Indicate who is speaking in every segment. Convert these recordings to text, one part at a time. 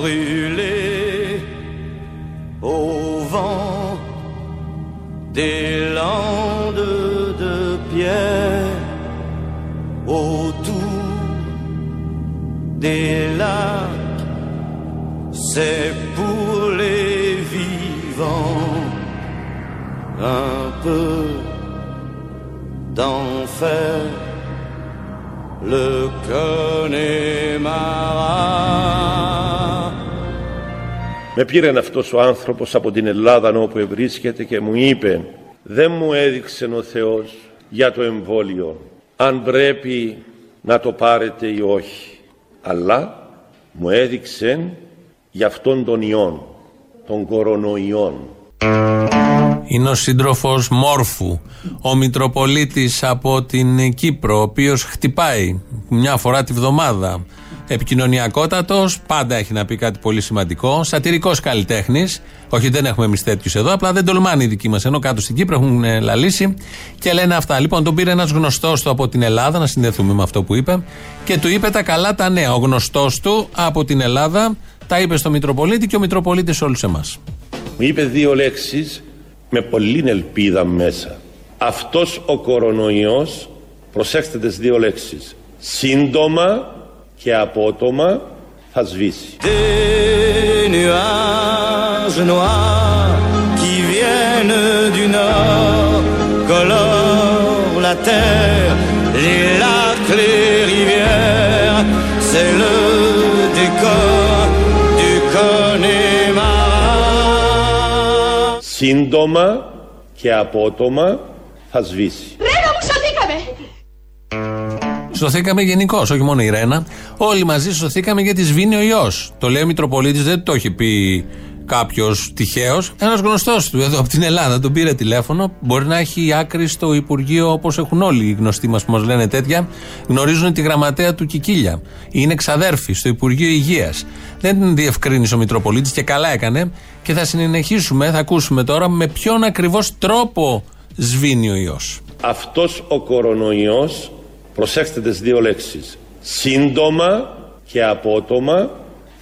Speaker 1: Rue πήρε αυτός ο άνθρωπος από την Ελλάδα όπου βρίσκεται και μου είπε δεν μου έδειξε ο Θεός για το εμβόλιο αν πρέπει να το πάρετε ή όχι αλλά μου έδειξε για αυτόν τον ιόν των κορονοϊών
Speaker 2: είναι ο σύντροφος Μόρφου, ο Μητροπολίτης από την Κύπρο, ο οποίος χτυπάει μια φορά τη βδομάδα. Επικοινωνιακότατος, πάντα έχει να πει κάτι πολύ σημαντικό. Σατυρικός καλλιτέχνης. Όχι, δεν έχουμε εμείς τέτοιους εδώ, απλά δεν τολμάνε οι δικοί μας. Ενώ κάτω στην Κύπρο έχουν ε, λαλήσει και λένε αυτά. Λοιπόν, τον πήρε ένας γνωστός του από την Ελλάδα, να συνδεθούμε με αυτό που είπε, και του είπε τα καλά τα νέα. Ο γνωστός του από την Ελλάδα τα είπε στο Μητροπολίτη και ο Μητροπολίτης όλους εμάς.
Speaker 1: Μου είπε δύο λέξεις με πολλή ελπίδα μέσα. Αυτός ο κορονοϊός, προσέξτε τις δύο λέξεις, σύντομα και απότομα θα σβήσει.
Speaker 3: Des nuages noirs qui viennent du nord colorent la terre, les lacs, les rivières, c'est le décor du Connemara.
Speaker 1: Σύντομα και απότομα θα σβήσει.
Speaker 4: Ρένα μου σωθήκαμε!
Speaker 2: Σωθήκαμε γενικώ, όχι μόνο η Ρένα. Όλοι μαζί σωθήκαμε γιατί σβήνει ο ιό. Το λέει ο Μητροπολίτης, δεν το έχει πει κάποιος τυχαίο. Ένας γνωστός του εδώ από την Ελλάδα τον πήρε τηλέφωνο. Μπορεί να έχει άκρη στο Υπουργείο όπως έχουν όλοι οι γνωστοί μας που μας λένε τέτοια. Γνωρίζουν τη γραμματέα του Κικίλια. Είναι ξαδέρφη στο Υπουργείο Υγείας. Δεν διευκρίνησε ο Μητροπολίτης και καλά έκανε. Και θα συνεχίσουμε, θα ακούσουμε τώρα με ποιον ακριβώς τρόπο σβήνει ο ιό.
Speaker 1: Αυτός ο κορονοϊός, προσέξτε τις δύο λέξεις, σύντομα και απότομα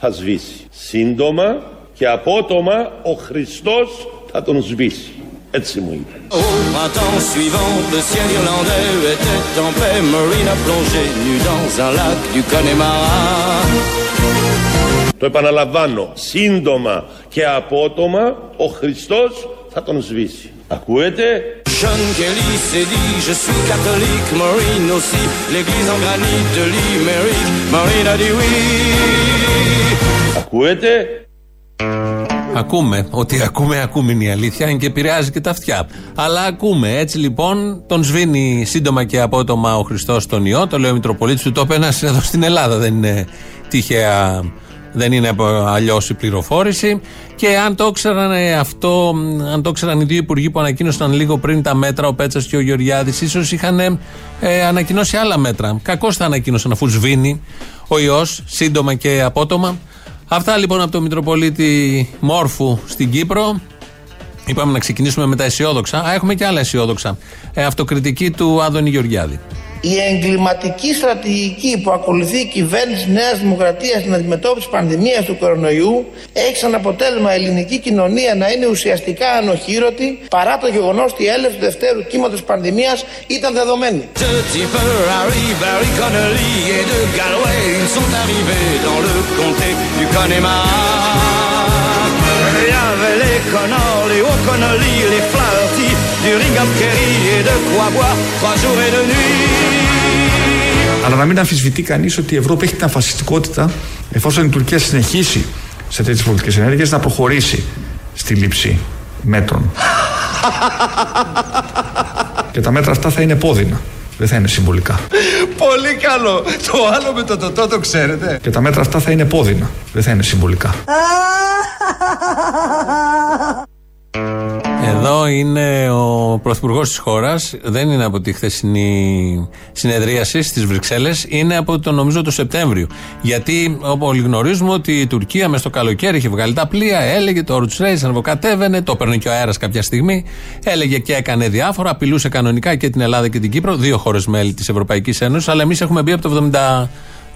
Speaker 1: θα σβήσει. Σύντομα και απότομα ο Χριστός θα τον σβήσει. Έτσι μου είπε.
Speaker 3: Au printemps suivant, le ciel irlandais était en paix. Marine a plongé nue dans un lac du Connemara.
Speaker 1: Το επαναλαμβάνω, σύντομα και απότομα ο Χριστός θα τον σβήσει. Ακούετε;
Speaker 3: Sean Kelly s'est dit Je suis catholique, Maureen aussi. L'église en granit de Limerick. Maureen a dit oui.
Speaker 1: Ακούετε;
Speaker 2: Ακούμε. Ότι ακούμε, ακούμε είναι η αλήθεια. Είναι και επηρεάζει και τα αυτιά. Αλλά ακούμε. Έτσι λοιπόν τον σβήνει σύντομα και απότομα ο Χριστός τον ιό. Το λέει ο Μητροπολίτης του. Το είπε ένας εδώ στην Ελλάδα. Δεν είναι τυχαία. Δεν είναι αλλιώς η πληροφόρηση. Και αν το ήξεραν ε, αυτό, αν το ήξεραν οι δύο υπουργοί που ανακοίνωσαν λίγο πριν τα μέτρα, ο Πέτσας και ο Γεωργιάδης, ίσως είχαν ε, ανακοινώσει άλλα μέτρα. Κακώς τα ανακοίνωσαν αφού σβήνει ο ιός σύντομα και απότομα. Αυτά λοιπόν από το Μητροπολίτη Μόρφου στην Κύπρο. Είπαμε να ξεκινήσουμε με τα αισιόδοξα. Α, έχουμε και άλλα αισιόδοξα. Ε, αυτοκριτική του Άδωνη Γεωργιάδη.
Speaker 5: Η εγκληματική στρατηγική που ακολουθεί η κυβέρνηση της Νέας Δημοκρατίας στην αντιμετώπιση της πανδημίας του κορονοϊού έχει σαν αποτέλεσμα η ελληνική κοινωνία να είναι ουσιαστικά ανοχήρωτη παρά το γεγονός ότι η έλευση του δευτέρου κύματος πανδημίας ήταν δεδομένη.
Speaker 3: De Tipperary, Barry Connolly et de Galway, ils sont arrivés dans le comté du Connemara. Il y avait les Connors, les O'Connolly, les Flaherty, du Ringham Kerry et de quoi boire trois jours et deux nuits.
Speaker 6: Αλλά να μην αμφισβητεί κανείς ότι η Ευρώπη έχει την αφασιστικότητα, εφόσον η Τουρκία συνεχίσει σε τέτοιες πολιτικές ενέργειες, να προχωρήσει στη λήψη μέτρων. Και τα μέτρα αυτά θα είναι πόδινα. Δεν θα είναι συμβολικά.
Speaker 7: Πολύ καλό. Το άλλο με το τοτό το ξέρετε.
Speaker 6: Και τα μέτρα αυτά θα είναι πόδινα. Δεν θα είναι συμβολικά.
Speaker 2: Εδώ είναι ο Πρωθυπουργός της χώρας. Δεν είναι από τη χθεσινή συνεδρίαση στις Βρυξέλλες. Είναι από το νομίζω το Σεπτέμβριο. Γιατί όπω όλοι γνωρίζουμε ότι η Τουρκία μες στο καλοκαίρι είχε βγάλει τα πλοία, έλεγε το Όρτ Ρέις, ανεβοκατέβαινε, το έπαιρνε και ο αέρας κάποια στιγμή. Έλεγε και έκανε διάφορα. Απειλούσε κανονικά και την Ελλάδα και την Κύπρο, δύο χώρες μέλη της Ευρωπαϊκής Ένωσης. Αλλά εμείς έχουμε μπει από το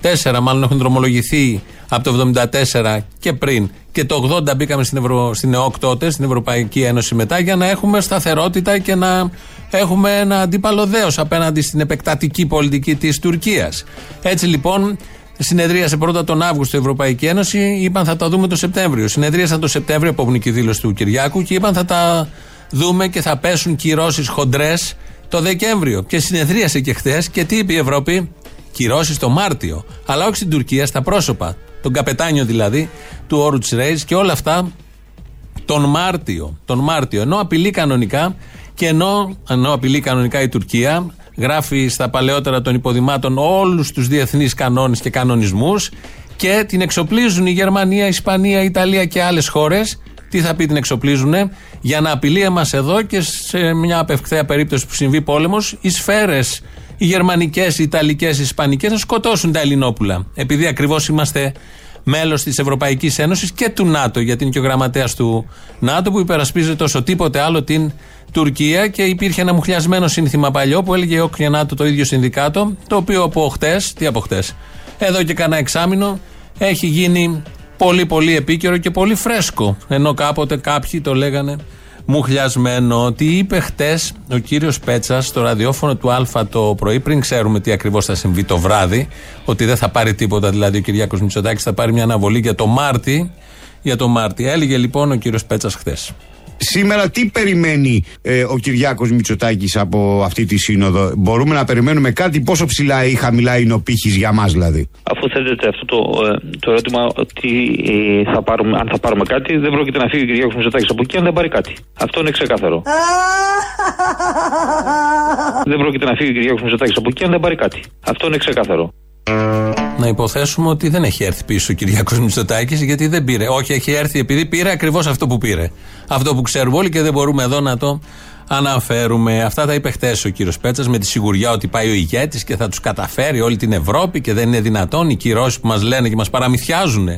Speaker 2: Τέσσερα μάλλον έχουν δρομολογηθεί από το 74 και πριν. Και το 80 μπήκαμε στην, Ευρω... στην ΕΟΚ τότε, στην Ευρωπαϊκή Ένωση μετά, για να έχουμε σταθερότητα και να έχουμε ένα αντίπαλο δέος απέναντι στην επεκτατική πολιτική της Τουρκίας. Έτσι λοιπόν Συνεδρίασε πρώτα τον Αύγουστο η Ευρωπαϊκή Ένωση, είπαν θα τα δούμε το Σεπτέμβριο. Συνεδρίασαν το Σεπτέμβριο, απομνική δήλωση του Κυριάκου, και είπαν θα τα δούμε και θα πέσουν κυρώσεις χοντρές το Δεκέμβριο. Και συνεδρίασε και χθες και τι είπε η Ευρώπη, κυρώσεις το Μάρτιο. Αλλά όχι στην Τουρκία, στα πρόσωπα. Τον καπετάνιο δηλαδή του όρου τη Ρέι και όλα αυτά τον Μάρτιο. Τον Μάρτιο. Ενώ απειλεί κανονικά και ενώ, ενώ απειλεί κανονικά η Τουρκία, γράφει στα παλαιότερα των υποδημάτων όλους τους διεθνείς κανόνες και κανονισμούς και την εξοπλίζουν η Γερμανία, η Ισπανία, η Ιταλία και άλλες χώρες. Τι θα πει την εξοπλίζουν, για να απειλεί εμάς εδώ και σε μια απευκταία περίπτωση που συμβεί πόλεμος, οι σφαίρες, οι γερμανικές, οι ιταλικές, οι ισπανικές να σκοτώσουν τα Ελληνόπουλα. Επειδή ακριβώς είμαστε μέλος της Ευρωπαϊκής Ένωσης και του ΝΑΤΟ, γιατί είναι και ο γραμματέας του ΝΑΤΟ που υπερασπίζεται όσο τίποτε άλλο την Τουρκία και υπήρχε ένα μουχλιασμένο σύνθημα παλιό που έλεγε ο ΝΑΤΟ το ίδιο συνδικάτο, το οποίο από χτες, τι από χτες, εδώ και κανένα εξάμεινο έχει γίνει πολύ πολύ επίκαιρο και πολύ φρέσκο. Ενώ κάποτε κάποιοι το λέγανε μουχλιασμένο. Τι είπε χτες ο κύριος Πέτσας στο ραδιόφωνο του Α το πρωί, πριν ξέρουμε τι ακριβώς θα συμβεί το βράδυ, ότι δεν θα πάρει τίποτα, δηλαδή ο Κυριάκος Μητσοτάκης θα πάρει μια αναβολή για το Μάρτι. Για το Μάρτι. Έλεγε λοιπόν ο κύριος Πέτσας χθε.
Speaker 4: Σήμερα τι περιμένει ε, ο Κυριάκος Μητσοτάκης από αυτή τη σύνοδο; Μπορούμε να περιμένουμε κάτι; Πόσο ψηλά ή χαμηλά είναι ο πύχης για μας δηλαδή;
Speaker 8: Αφού θέτεται αυτό το, ε, το ερώτημα ότι ε, θα πάρουμε, αν θα πάρουμε κάτι δεν πρόκειται να φύγει ο Κυριάκος Μητσοτάκης από εκεί αν δεν πάρει κάτι. Αυτό είναι ξεκάθαρο. δεν πρόκειται να φύγει ο Κυριάκος Μητσοτάκης από εκεί αν δεν πάρει κάτι. Αυτό είναι ξεκάθαρο.
Speaker 2: Να υποθέσουμε ότι δεν έχει έρθει πίσω ο Κυριάκος Μητσοτάκης γιατί δεν πήρε. Όχι, έχει έρθει επειδή πήρε ακριβώς αυτό που πήρε. Αυτό που ξέρουμε όλοι και δεν μπορούμε εδώ να το αναφέρουμε. Αυτά τα είπε χθε ο κύριος Πέτσας με τη σιγουριά ότι πάει ο ηγέτης και θα τους καταφέρει όλη την Ευρώπη και δεν είναι δυνατόν οι κυρώσεις που μας λένε και μας παραμυθιάζουν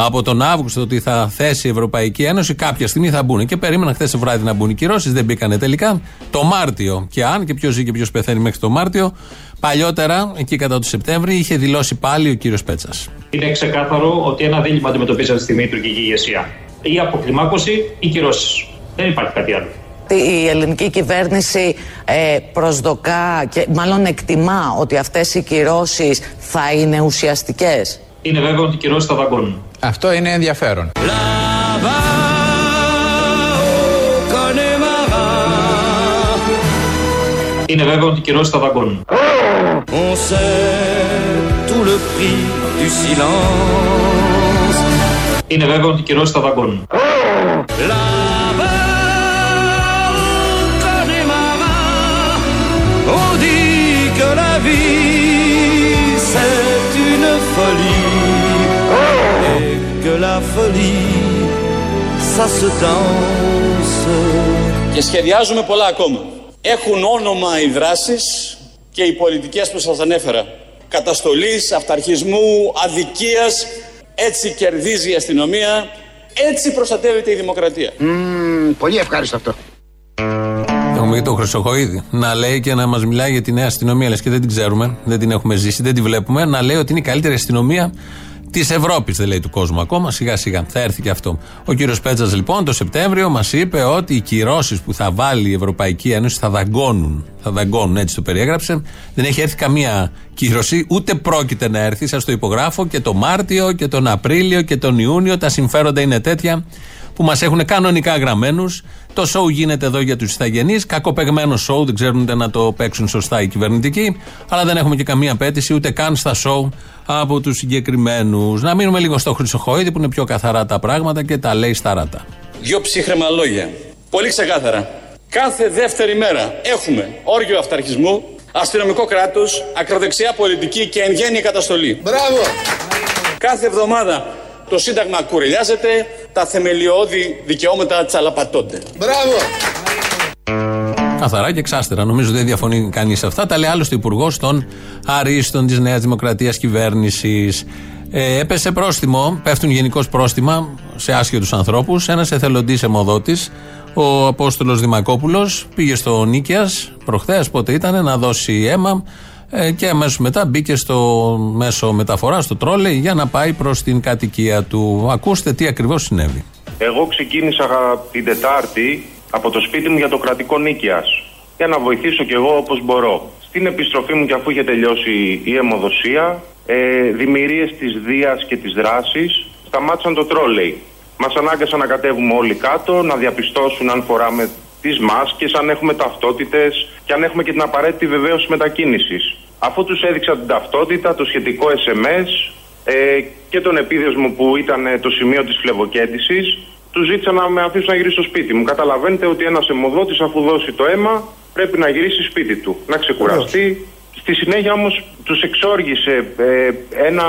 Speaker 2: από τον Αύγουστο ότι θα θέσει η Ευρωπαϊκή Ένωση, κάποια στιγμή θα μπουν. Και περίμεναν χθες το βράδυ να μπουν οι κυρώσεις, δεν μπήκανε τελικά. Το Μάρτιο. Και αν και ποιος ζει και ποιος πεθαίνει μέχρι το Μάρτιο, παλιότερα, εκεί κατά του Σεπτέμβρη, είχε δηλώσει πάλι ο κύριος Πέτσας.
Speaker 9: Είναι ξεκάθαρο ότι ένα δίλημα αντιμετωπίζει αυτή τη στιγμή η τουρκική ηγεσία. Ή αποκλιμάκωση ή κυρώσεις. Δεν υπάρχει κάτι άλλο.
Speaker 10: Η ελληνική κυβέρνηση ε, προσδοκά και μάλλον εκτιμά ότι αυτές οι κυρώσεις θα είναι ουσιαστικές
Speaker 9: είναι βέβαιο ότι οι κυρώσεις θα δαγκώνουν.
Speaker 11: Αυτό είναι ενδιαφέρον.
Speaker 9: Είναι βέβαιο ότι οι κυρώσεις θα δαγκώνουν. Είναι βέβαιο ότι οι κυρώσεις θα δαγκώνουν. Folie,
Speaker 3: ça se danse. Και σχεδιάζουμε πολλά ακόμα. Έχουν όνομα οι δράσεις και οι πολιτικές που σας ανέφερα. Καταστολής, αυταρχισμού, αδικίας. Έτσι κερδίζει η αστυνομία. Έτσι προστατεύεται η δημοκρατία.
Speaker 4: Mm, πολύ ευχάριστο αυτό.
Speaker 2: Έχουμε και τον Χρυσοχοίδη να λέει και να μας μιλάει για τη νέα αστυνομία. Λες και δεν την ξέρουμε, δεν την έχουμε ζήσει, δεν τη βλέπουμε. Να λέει ότι είναι η καλύτερη αστυνομία Της Ευρώπης, δεν λέει του κόσμου ακόμα, σιγά σιγά θα έρθει και αυτό. Ο κύριος Πέτσα λοιπόν το Σεπτέμβριο μας είπε ότι οι κυρώσεις που θα βάλει η Ευρωπαϊκή Ένωση θα δαγκώνουν. Θα δαγκώνουν, έτσι το περιέγραψε. Δεν έχει έρθει καμία κύρωση, ούτε πρόκειται να έρθει. Σας το υπογράφω και το Μάρτιο και τον Απρίλιο και τον Ιούνιο. Τα συμφέροντα είναι τέτοια που μας έχουν κανονικά γραμμένους. Το σοου γίνεται εδώ για τους Ιθαγενεί. Κακοπεγμένο σοου, δεν ξέρουν ούτε να το παίξουν σωστά οι κυβερνητικοί. Αλλά δεν έχουμε και καμία απέτηση ούτε καν στα σοου από τους συγκεκριμένους. Να μείνουμε λίγο στο Χρυσοχοίδη που είναι πιο καθαρά τα πράγματα και τα λέει σταράτα.
Speaker 3: Δύο ψύχρεμα λόγια. Πολύ ξεκάθαρα. Κάθε δεύτερη μέρα έχουμε όργιο αυταρχισμού, αστυνομικό κράτος, ακροδεξιά πολιτική και εν γέννη καταστολή.
Speaker 4: Μπράβο!
Speaker 3: Κάθε εβδομάδα το Σύνταγμα κουρελιάζεται, τα θεμελιώδη δικαιώματα τσαλαπατώνται.
Speaker 4: Μπράβο!
Speaker 2: Καθαρά και εξάστερα. Νομίζω δεν διαφωνεί κανείς σε αυτά. Τα λέει άλλωστε ο Υπουργός των Αρίστων της Νέας Δημοκρατίας κυβέρνησης. Ε, έπεσε πρόστιμο, πέφτουν γενικώς πρόστιμα σε άσχετους ανθρώπους. Ένας εθελοντής αιμοδότης, ο Απόστολος Δημακόπουλος, πήγε στο Νίκαια προχθές, πότε ήταν, να δώσει αίμα. Ε, και αμέσως μετά μπήκε στο μέσο μεταφοράς, στο τρόλεϊ, για να πάει προς την κατοικία του. Ακούστε τι ακριβώς συνέβη.
Speaker 11: Εγώ ξεκίνησα την Τετάρτη από το σπίτι μου για το κρατικό νίκαιας. Για να βοηθήσω κι εγώ όπως μπορώ. Στην επιστροφή μου, και αφού είχε τελειώσει η αιμοδοσία, ε, δημιουργίες της Δίας και της Δράσης σταμάτησαν το τρόλεϊ. Μας ανάγκασαν να κατέβουμε όλοι κάτω, να διαπιστώσουν αν φοράμε τις μάσκες, αν έχουμε ταυτότητες και αν έχουμε και την απαραίτητη βεβαίωση μετακίνησης. Αφού τους έδειξα την ταυτότητα, το σχετικό SMS ε, και τον επίδεσμο που ήταν το σημείο της φλεβοκέντησης, τους ζήτησα να με αφήσουν να γυρίσω στο σπίτι μου. Καταλαβαίνετε ότι ένας αιμοδότης, αφού δώσει το αίμα, πρέπει να γυρίσει σπίτι του, να ξεκουραστεί. Στη συνέχεια όμως τους εξόργησε ε, ένα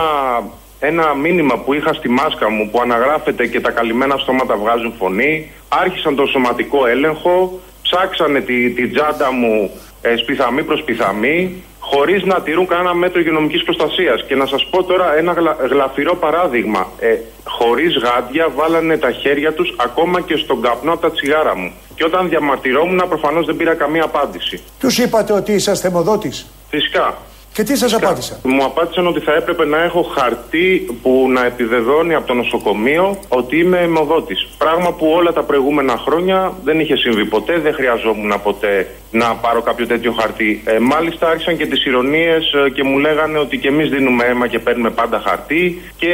Speaker 11: ένα μήνυμα που είχα στη μάσκα μου που αναγράφεται και τα καλυμμένα στόματα βγάζουν φωνή. Άρχισαν το σωματικό έλεγχο, ψάξανε τη, τη τσάντα μου ε, σπιθαμή προς πιθαμή, χωρίς να τηρούν κανένα μέτρο υγειονομικής προστασίας. Και να σας πω τώρα ένα γλα, γλαφυρό παράδειγμα. Ε, χωρίς γάντια βάλανε τα χέρια τους ακόμα και στον καπνό από τα τσιγάρα μου. Και όταν διαμαρτυρόμουν προφανώς δεν πήρα καμία απάντηση.
Speaker 12: Τους είπατε ότι είσαστε αιμοδότης.
Speaker 11: Φυσικά.
Speaker 12: Και τι σας απάντησαν.
Speaker 11: Μου απάντησαν ότι θα έπρεπε να έχω χαρτί που να επιβεβαιώνει από το νοσοκομείο ότι είμαι αιμοδότης. Πράγμα που όλα τα προηγούμενα χρόνια δεν είχε συμβεί ποτέ, δεν χρειαζόμουν ποτέ να πάρω κάποιο τέτοιο χαρτί. Ε, μάλιστα άρχισαν και τις ηρωνίες ε, και μου λέγανε ότι και εμείς δίνουμε αίμα και παίρνουμε πάντα χαρτί. Και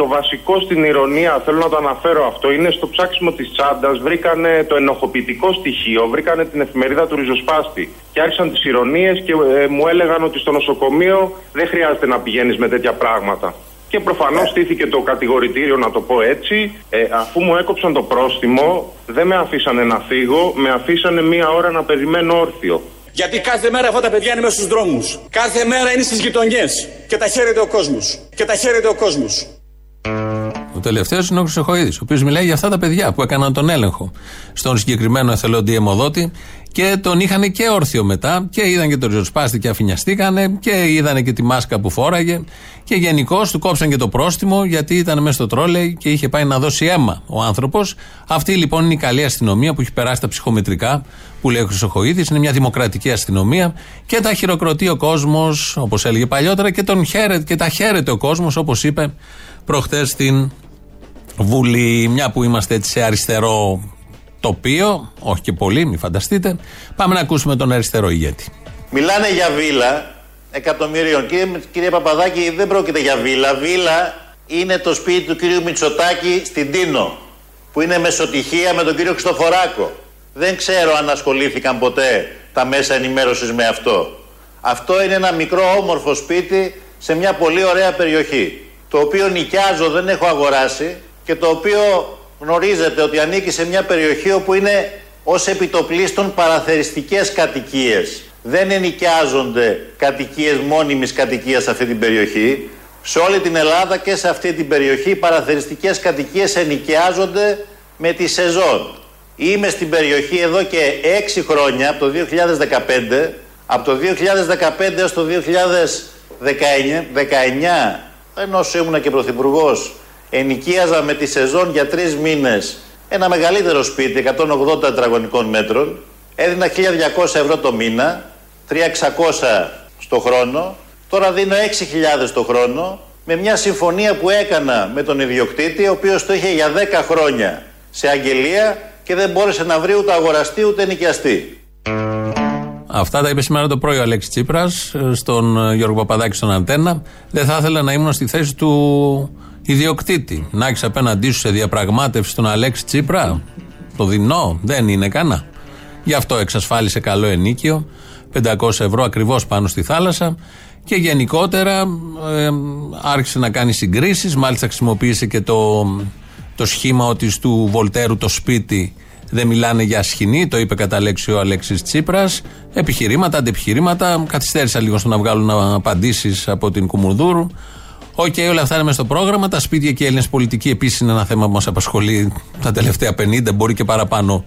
Speaker 11: το βασικό στην ηρωνία, θέλω να το αναφέρω αυτό, είναι στο ψάξιμο της τσάντας. Βρήκανε το ενοχοποιητικό στοιχείο, βρήκανε την εφημερίδα του ριζοσπάστη. Και άρχισαν τις ηρωνίες και ε, μου έλεγαν ότι στο νοσοκομείο δεν χρειάζεται να πηγαίνεις με τέτοια πράγματα. Και προφανώς στήθηκε το κατηγορητήριο, να το πω έτσι. Ε, αφού μου έκοψαν το πρόστιμο, δεν με αφήσανε να φύγω, με αφήσανε μία ώρα να περιμένω όρθιο.
Speaker 13: Γιατί κάθε μέρα αυτά τα παιδιά είναι μέσα στους δρόμους. Κάθε μέρα είναι στις γειτονιές. Και τα χαίρεται ο κόσμος. Και τα χαίρεται ο κόσμος.
Speaker 2: Ο τελευταίος είναι ο Χρυσοχοίδη, ο οποίος μιλάει για αυτά τα παιδιά που έκαναν τον έλεγχο στον συγκεκριμένο εθελοντή αιμοδότη και τον είχαν και όρθιο μετά και είδαν και τον ριζοσπάστη και αφινιαστήκανε και είδαν και τη μάσκα που φόραγε και γενικώς του κόψαν και το πρόστιμο γιατί ήταν μέσα στο τρόλεϊ και είχε πάει να δώσει αίμα ο άνθρωπος. Αυτή λοιπόν είναι η καλή αστυνομία που έχει περάσει τα ψυχομετρικά που λέει ο Χρυσοχοίδη. Είναι μια δημοκρατική αστυνομία και τα χειροκροτεί ο κόσμος, όπως έλεγε παλιότερα, και, τον χαίρεται, και τα χαίρεται ο κόσμος, όπως είπε προχτές στην Βουλή. Μια που είμαστε έτσι σε αριστερό τοπίο, όχι και πολύ, μην φανταστείτε, πάμε να ακούσουμε τον αριστερό ηγέτη.
Speaker 14: Μιλάνε για βίλα εκατομμυρίων. Κύριε, κύριε Παπαδάκη, δεν πρόκειται για βίλα. Βίλα είναι το σπίτι του κύριου Μητσοτάκη στην Τίνο, που είναι μεσοτυχία με τον κύριο Χριστοφοράκο. Δεν ξέρω αν ασχολήθηκαν ποτέ τα μέσα ενημέρωσης με αυτό. Αυτό είναι ένα μικρό όμορφο σπίτι σε μια πολύ ωραία περιοχή το οποίο νοικιάζω, δεν έχω αγοράσει και το οποίο γνωρίζετε ότι ανήκει σε μια περιοχή όπου είναι ως επιτοπλίστων παραθεριστικές κατοικίες. Δεν ενοικιάζονται κατοικίες μόνιμης κατοικίας σε αυτή την περιοχή. Σε όλη την Ελλάδα και σε αυτή την περιοχή οι παραθεριστικές κατοικίες ενοικιάζονται με τη σεζόν. Είμαι στην περιοχή εδώ και 6 χρόνια, από το 2015, από το 2015 έως το 2019, ενώ ήμουν και πρωθυπουργός, ενοικίαζα με τη σεζόν για τρεις μήνες ένα μεγαλύτερο σπίτι 180 τετραγωνικών μέτρων. Έδινα 1.200 ευρώ το μήνα, 3.600 στο χρόνο. Τώρα δίνω 6.000 το χρόνο με μια συμφωνία που έκανα με τον ιδιοκτήτη, ο οποίος το είχε για 10 χρόνια σε αγγελία και δεν μπόρεσε να βρει ούτε αγοραστή ούτε νοικιαστή.
Speaker 2: Αυτά τα είπε σήμερα το πρωί ο Αλέξη Τσίπρας ε, στον ε, Γιώργο Παπαδάκη στον Αντένα. Δεν θα ήθελα να ήμουν στη θέση του ιδιοκτήτη. Να έχεις απέναντί σου σε διαπραγμάτευση τον Αλέξη Τσίπρα; Το δεινό δεν είναι κανένα. Γι' αυτό εξασφάλισε καλό ενίκιο. 500 ευρώ ακριβώς πάνω στη θάλασσα. Και γενικότερα ε, άρχισε να κάνει συγκρίσεις. Μάλιστα χρησιμοποίησε και το, το σχήμα ότι στου Βολταίρου το σπίτι δεν μιλάνε για σχοινί, το είπε κατά λέξη ο Αλέξης Τσίπρας. Επιχειρήματα, αντιεπιχειρήματα. Καθυστέρησα λίγο στο να βγάλουν απαντήσεις από την Κουμουρδούρου. OK, okay, όλα αυτά είναι μέσα στο πρόγραμμα. Τα σπίτια και οι Έλληνες πολιτικοί επίσης είναι ένα θέμα που μας απασχολεί τα τελευταία 50, μπορεί και παραπάνω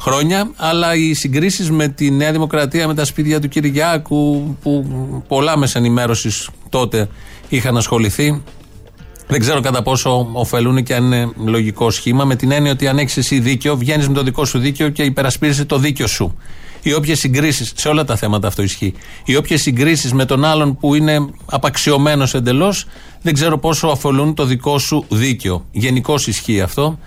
Speaker 2: χρόνια. Αλλά οι συγκρίσεις με τη Νέα Δημοκρατία, με τα σπίτια του Κυριάκου, που πολλά μέσα ενημέρωση τότε είχαν ασχοληθεί, δεν ξέρω κατά πόσο ωφελούν και αν είναι λογικό σχήμα, με την έννοια ότι αν έχεις εσύ δίκιο, βγαίνεις με το δικό σου δίκιο και υπερασπίζεσαι το δίκιο σου. Οι όποιες συγκρίσεις, σε όλα τα θέματα αυτό ισχύει, οι όποιες συγκρίσεις με τον άλλον που είναι απαξιωμένος εντελώς, δεν ξέρω πόσο αφορούν το δικό σου δίκαιο. Γενικώς ισχύει αυτό.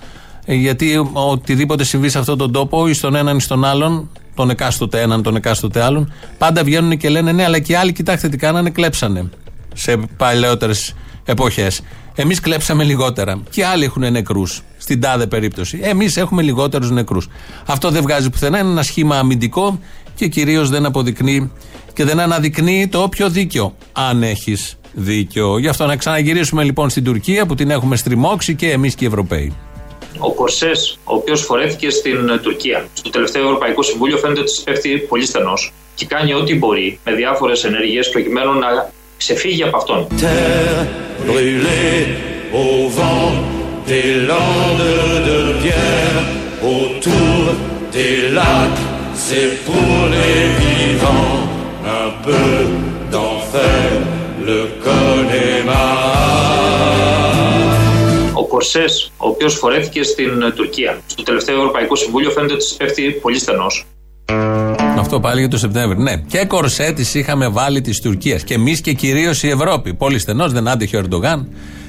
Speaker 2: Ε, γιατί οτιδήποτε συμβεί σε αυτόν τον τόπο ή στον έναν ή στον άλλον, τον εκάστοτε έναν, τον εκάστοτε άλλον, πάντα βγαίνουν και λένε ναι, αλλά και οι άλλοι, κοιτάξτε τι κάνανε, κλέψανε σε παλαιότερες εποχές. Εμείς κλέψαμε λιγότερα. Και άλλοι έχουν νεκρούς. Στην τάδε περίπτωση. Εμείς έχουμε λιγότερους νεκρούς. Αυτό δεν βγάζει πουθενά. Είναι ένα σχήμα αμυντικό και κυρίως δεν αποδεικνύει και δεν αναδεικνύει το όποιο δίκιο. Αν έχεις δίκιο. Γι' αυτό να ξαναγυρίσουμε λοιπόν στην Τουρκία που την έχουμε στριμώξει και εμείς και οι Ευρωπαίοι.
Speaker 9: Ο Κορσές, ο οποίος φορέθηκε στην ε, Τουρκία, στο τελευταίο Ευρωπαϊκό Συμβούλιο, φαίνεται ότι πέφτει πολύ στενός και κάνει ό,τι μπορεί με διάφορες ενέργειες προκειμένου να ξεφύγει από αυτόν.
Speaker 3: brûlées au vent des landes de pierre, autour des lacs, c'est pour les vivants, un peu d'enfer, le connemara.
Speaker 9: Ο Κορσές, ο οποίος φορέθηκε στην ε, Τουρκία, στο τελευταίο Ευρωπαϊκό Συμβούλιο, φαίνεται ότι πέφτει πολύ στενός.
Speaker 2: Αυτό πάλι για το Σεπτέμβριο. Ναι, και κορσέ της είχαμε βάλει της Τουρκίας. Και εμείς και κυρίως η Ευρώπη. Πολύ στενός, δεν άντεχε ο Ερντογάν.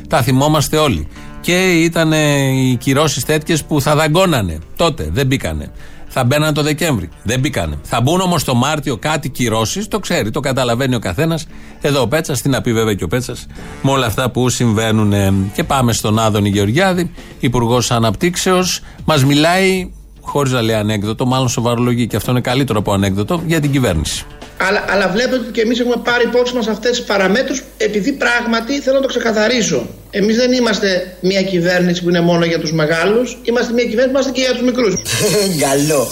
Speaker 2: Τα θυμόμαστε όλοι. Και ήταν οι κυρώσεις τέτοιες που θα δαγκώνανε. Τότε δεν μπήκανε. Θα μπαίνανε το Δεκέμβρη. Δεν μπήκανε. Θα μπουν όμως το Μάρτιο κάτι κυρώσεις. Το ξέρει, το καταλαβαίνει ο καθένας. Εδώ ο Πέτσας, τι να πει βέβαια και ο Πέτσας, με όλα αυτά που συμβαίνουν. Και πάμε στον Άδωνη Γεωργιάδη, Υπουργός Αναπτύξεως. Μας μιλάει χωρίς να λέει ανέκδοτο, μάλλον σοβαρολογεί και αυτό είναι καλύτερο από ανέκδοτο για την κυβέρνηση.
Speaker 5: Αλλά, αλλά βλέπετε ότι και εμείς έχουμε πάρει υπόψη μας αυτές τις παραμέτρους, επειδή πράγματι θέλω να το ξεκαθαρίσω. Εμείς δεν είμαστε μια κυβέρνηση που είναι μόνο για τους μεγάλους, είμαστε μια κυβέρνηση που είμαστε και για τους μικρούς.
Speaker 3: Γαλλό.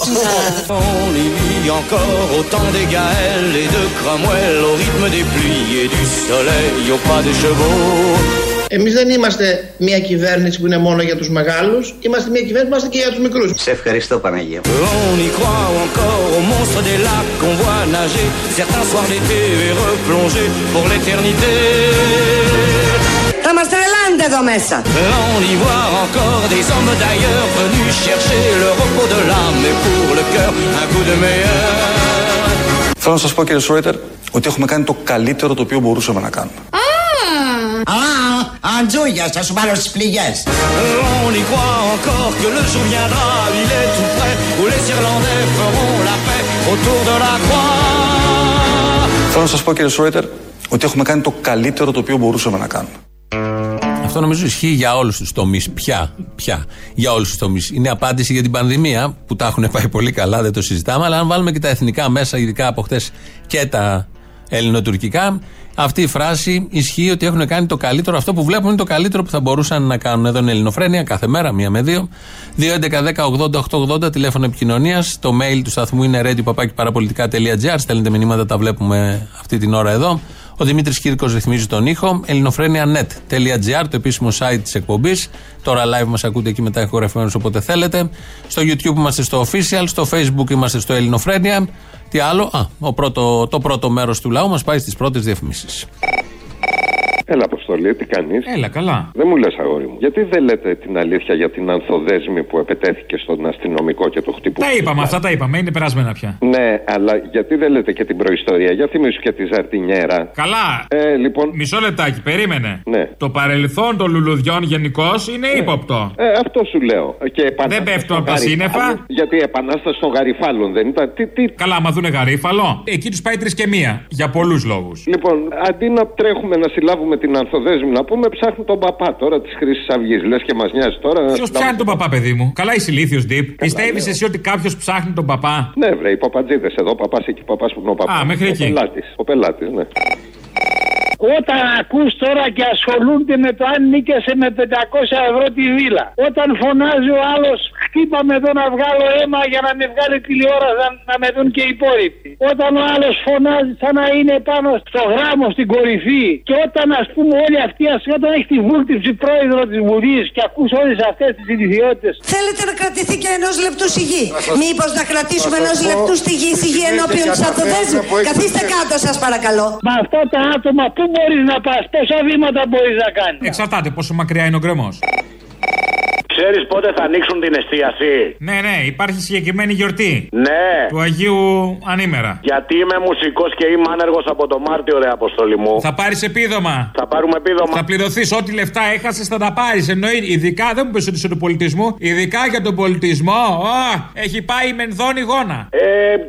Speaker 3: On
Speaker 5: εμείς δεν είμαστε μια κυβέρνηση που είναι μόνο για τους μεγάλους, είμαστε μια κυβέρνηση που είναι και για τους μικρούς.
Speaker 15: Σε ευχαριστώ Παναγία.
Speaker 16: Θα μας τα ελάτε εδώ μέσα.
Speaker 6: Θέλω να σας πω κύριε Σρόιτερ, ότι έχουμε κάνει το καλύτερο το οποίο μπορούσαμε να κάνουμε.
Speaker 16: Αγά! Αντζούγια, θα σου πάρω στις πληγές.
Speaker 3: On y croit encore que le jour viendra, il est tout près, où les Irlandais feront la paix autour de la croix.
Speaker 6: Θέλω να σας πω κύριε Σρόιτερ ότι έχουμε κάνει το καλύτερο το οποίο μπορούσαμε να κάνουμε.
Speaker 2: Αυτό νομίζω ισχύει για όλους τους τομείς. Πια, πια. Για όλους τους τομείς. Είναι απάντηση για την πανδημία που τα έχουν πάει πολύ καλά, δεν το συζητάμε. Αλλά αν βάλουμε και τα εθνικά μέσα, ειδικά από χτες και τα ελληνοτουρκικά, αυτή η φράση ισχύει ότι έχουν κάνει το καλύτερο. Αυτό που βλέπουμε είναι το καλύτερο που θα μπορούσαν να κάνουν. Εδώ είναι Ελληνοφρένια κάθε μέρα, μία με δύο. 2.11.10.80.880 τηλέφωνο επικοινωνίας. Το mail του σταθμού είναι radio.parapolitica.gr. Στέλνετε μηνύματα, τα βλέπουμε αυτή την ώρα εδώ. Ο Δημήτρης Κύρκος ρυθμίζει τον ήχο. ελληνοφρένια.net.gr, το επίσημο site της εκπομπής. Τώρα live μας ακούτε εκεί μετά ηχογραφημένους όποτε θέλετε. Στο YouTube είμαστε στο official. Στο Facebook είμαστε στο Ελληνοφρένια. Τι άλλο, Α, ο πρώτο, το πρώτο μέρος του λαού μας πάει στις πρώτες διαφημίσεις.
Speaker 1: Έλα, Αποστολή, τι κάνεις;
Speaker 2: Έλα, καλά.
Speaker 1: Δεν μου λες, αγόρι μου. Γιατί δεν λέτε την αλήθεια για την ανθοδέσμη που επετέθηκε στον αστυνομικό και το χτύπημα.
Speaker 17: Τα είπαμε, αυτά τα είπαμε. Είναι περασμένα πια.
Speaker 1: Ναι, αλλά γιατί δεν λέτε και την προϊστορία; Για θυμίσου και τη Ζαρτινιέρα.
Speaker 17: Καλά.
Speaker 1: Ε, λοιπόν.
Speaker 17: Μισό λεπτάκι, περίμενε.
Speaker 1: Ναι.
Speaker 17: Το παρελθόν των λουλουδιών γενικώς είναι ύποπτο.
Speaker 1: Ε, αυτό σου λέω. Και επανάσταση
Speaker 17: Δεν πέφτουν
Speaker 1: των
Speaker 17: από τα σύννεφα.
Speaker 1: γαριφάλων. Γιατί η επανάσταση των γαριφάλων δεν ήταν. Τι, τι...
Speaker 17: Καλά, άμα δούνε γαρίφαλο, εκεί τους πάει τρεις και μία. Για πολλούς λόγους.
Speaker 1: Λοιπόν, αντί να τρέχουμε να συλλάβουμε την ανθοδέσμη, να πούμε ψάχνουν τον παπά τώρα της Χρυσή Αυγής. Λες και μας νοιάζει τώρα. να
Speaker 17: Ποιος
Speaker 1: συλλάβουμε-
Speaker 17: ψάχνει τον παπά, παιδί μου; Καλά, είσαι ηλίθιος, Ντύπ. Πιστεύεις
Speaker 1: λέω.
Speaker 17: εσύ ότι κάποιος ψάχνει τον παπά;
Speaker 1: Ναι, βρε, οι παπατζίδες εδώ, παπάς εκεί, παπάς που είναι ο παπάς.
Speaker 17: Α, μέχρι εκεί.
Speaker 1: Ο πελάτης. Ο πελάτης, ναι.
Speaker 18: Όταν ακούς τώρα και ασχολούνται με το αν νίκησε με 500 ευρώ τη βίλα. Όταν φωνάζει ο άλλος χτύπαμε εδώ να βγάλω αίμα για να με βγάλει τηλεόραση να, να με δουν και οι υπόλοιποι. Όταν ο άλλος φωνάζει σαν να είναι πάνω στο γράμμο στην κορυφή. Και όταν ας πούμε όλοι αυτοί ας όταν έχει τη βούλτιψη πρόεδρο της Βουλής και ακούς όλες αυτές τις ιδιότητες.
Speaker 16: Θέλετε να κρατηθεί και ενός λεπτού σιγή. Μήπως να κρατήσουμε ενός λεπτού στη γη σιγή ενώπιον της αυτοδέσμη. Καθίστε κάτω, σας παρακαλώ.
Speaker 18: Με αυτά τα άτομα πού μπορείς να πας, πόσα βήματα μπορείς να κάνεις.
Speaker 17: Εξαρτάται πόσο μακριά είναι ο γκρεμό.
Speaker 15: Ξέρεις πότε θα ανοίξουν την εστίαση;
Speaker 17: Ναι, ναι, υπάρχει συγκεκριμένη γιορτή.
Speaker 15: Ναι.
Speaker 17: Του Αγίου Ανήμερα.
Speaker 15: Γιατί είμαι μουσικός και είμαι άνεργος από το Μάρτιο, ρε Αποστολή μου.
Speaker 17: Θα πάρεις επίδομα.
Speaker 15: Θα πάρουμε επίδομα.
Speaker 17: Θα πληρωθείς ό,τι λεφτά έχασες, θα τα πάρεις. Εννοεί, ειδικά δεν μου πει ότι είσαι του πολιτισμού, ειδικά για τον πολιτισμό. Α, έχει πάει η μενδόνη γόνα.
Speaker 15: Ε,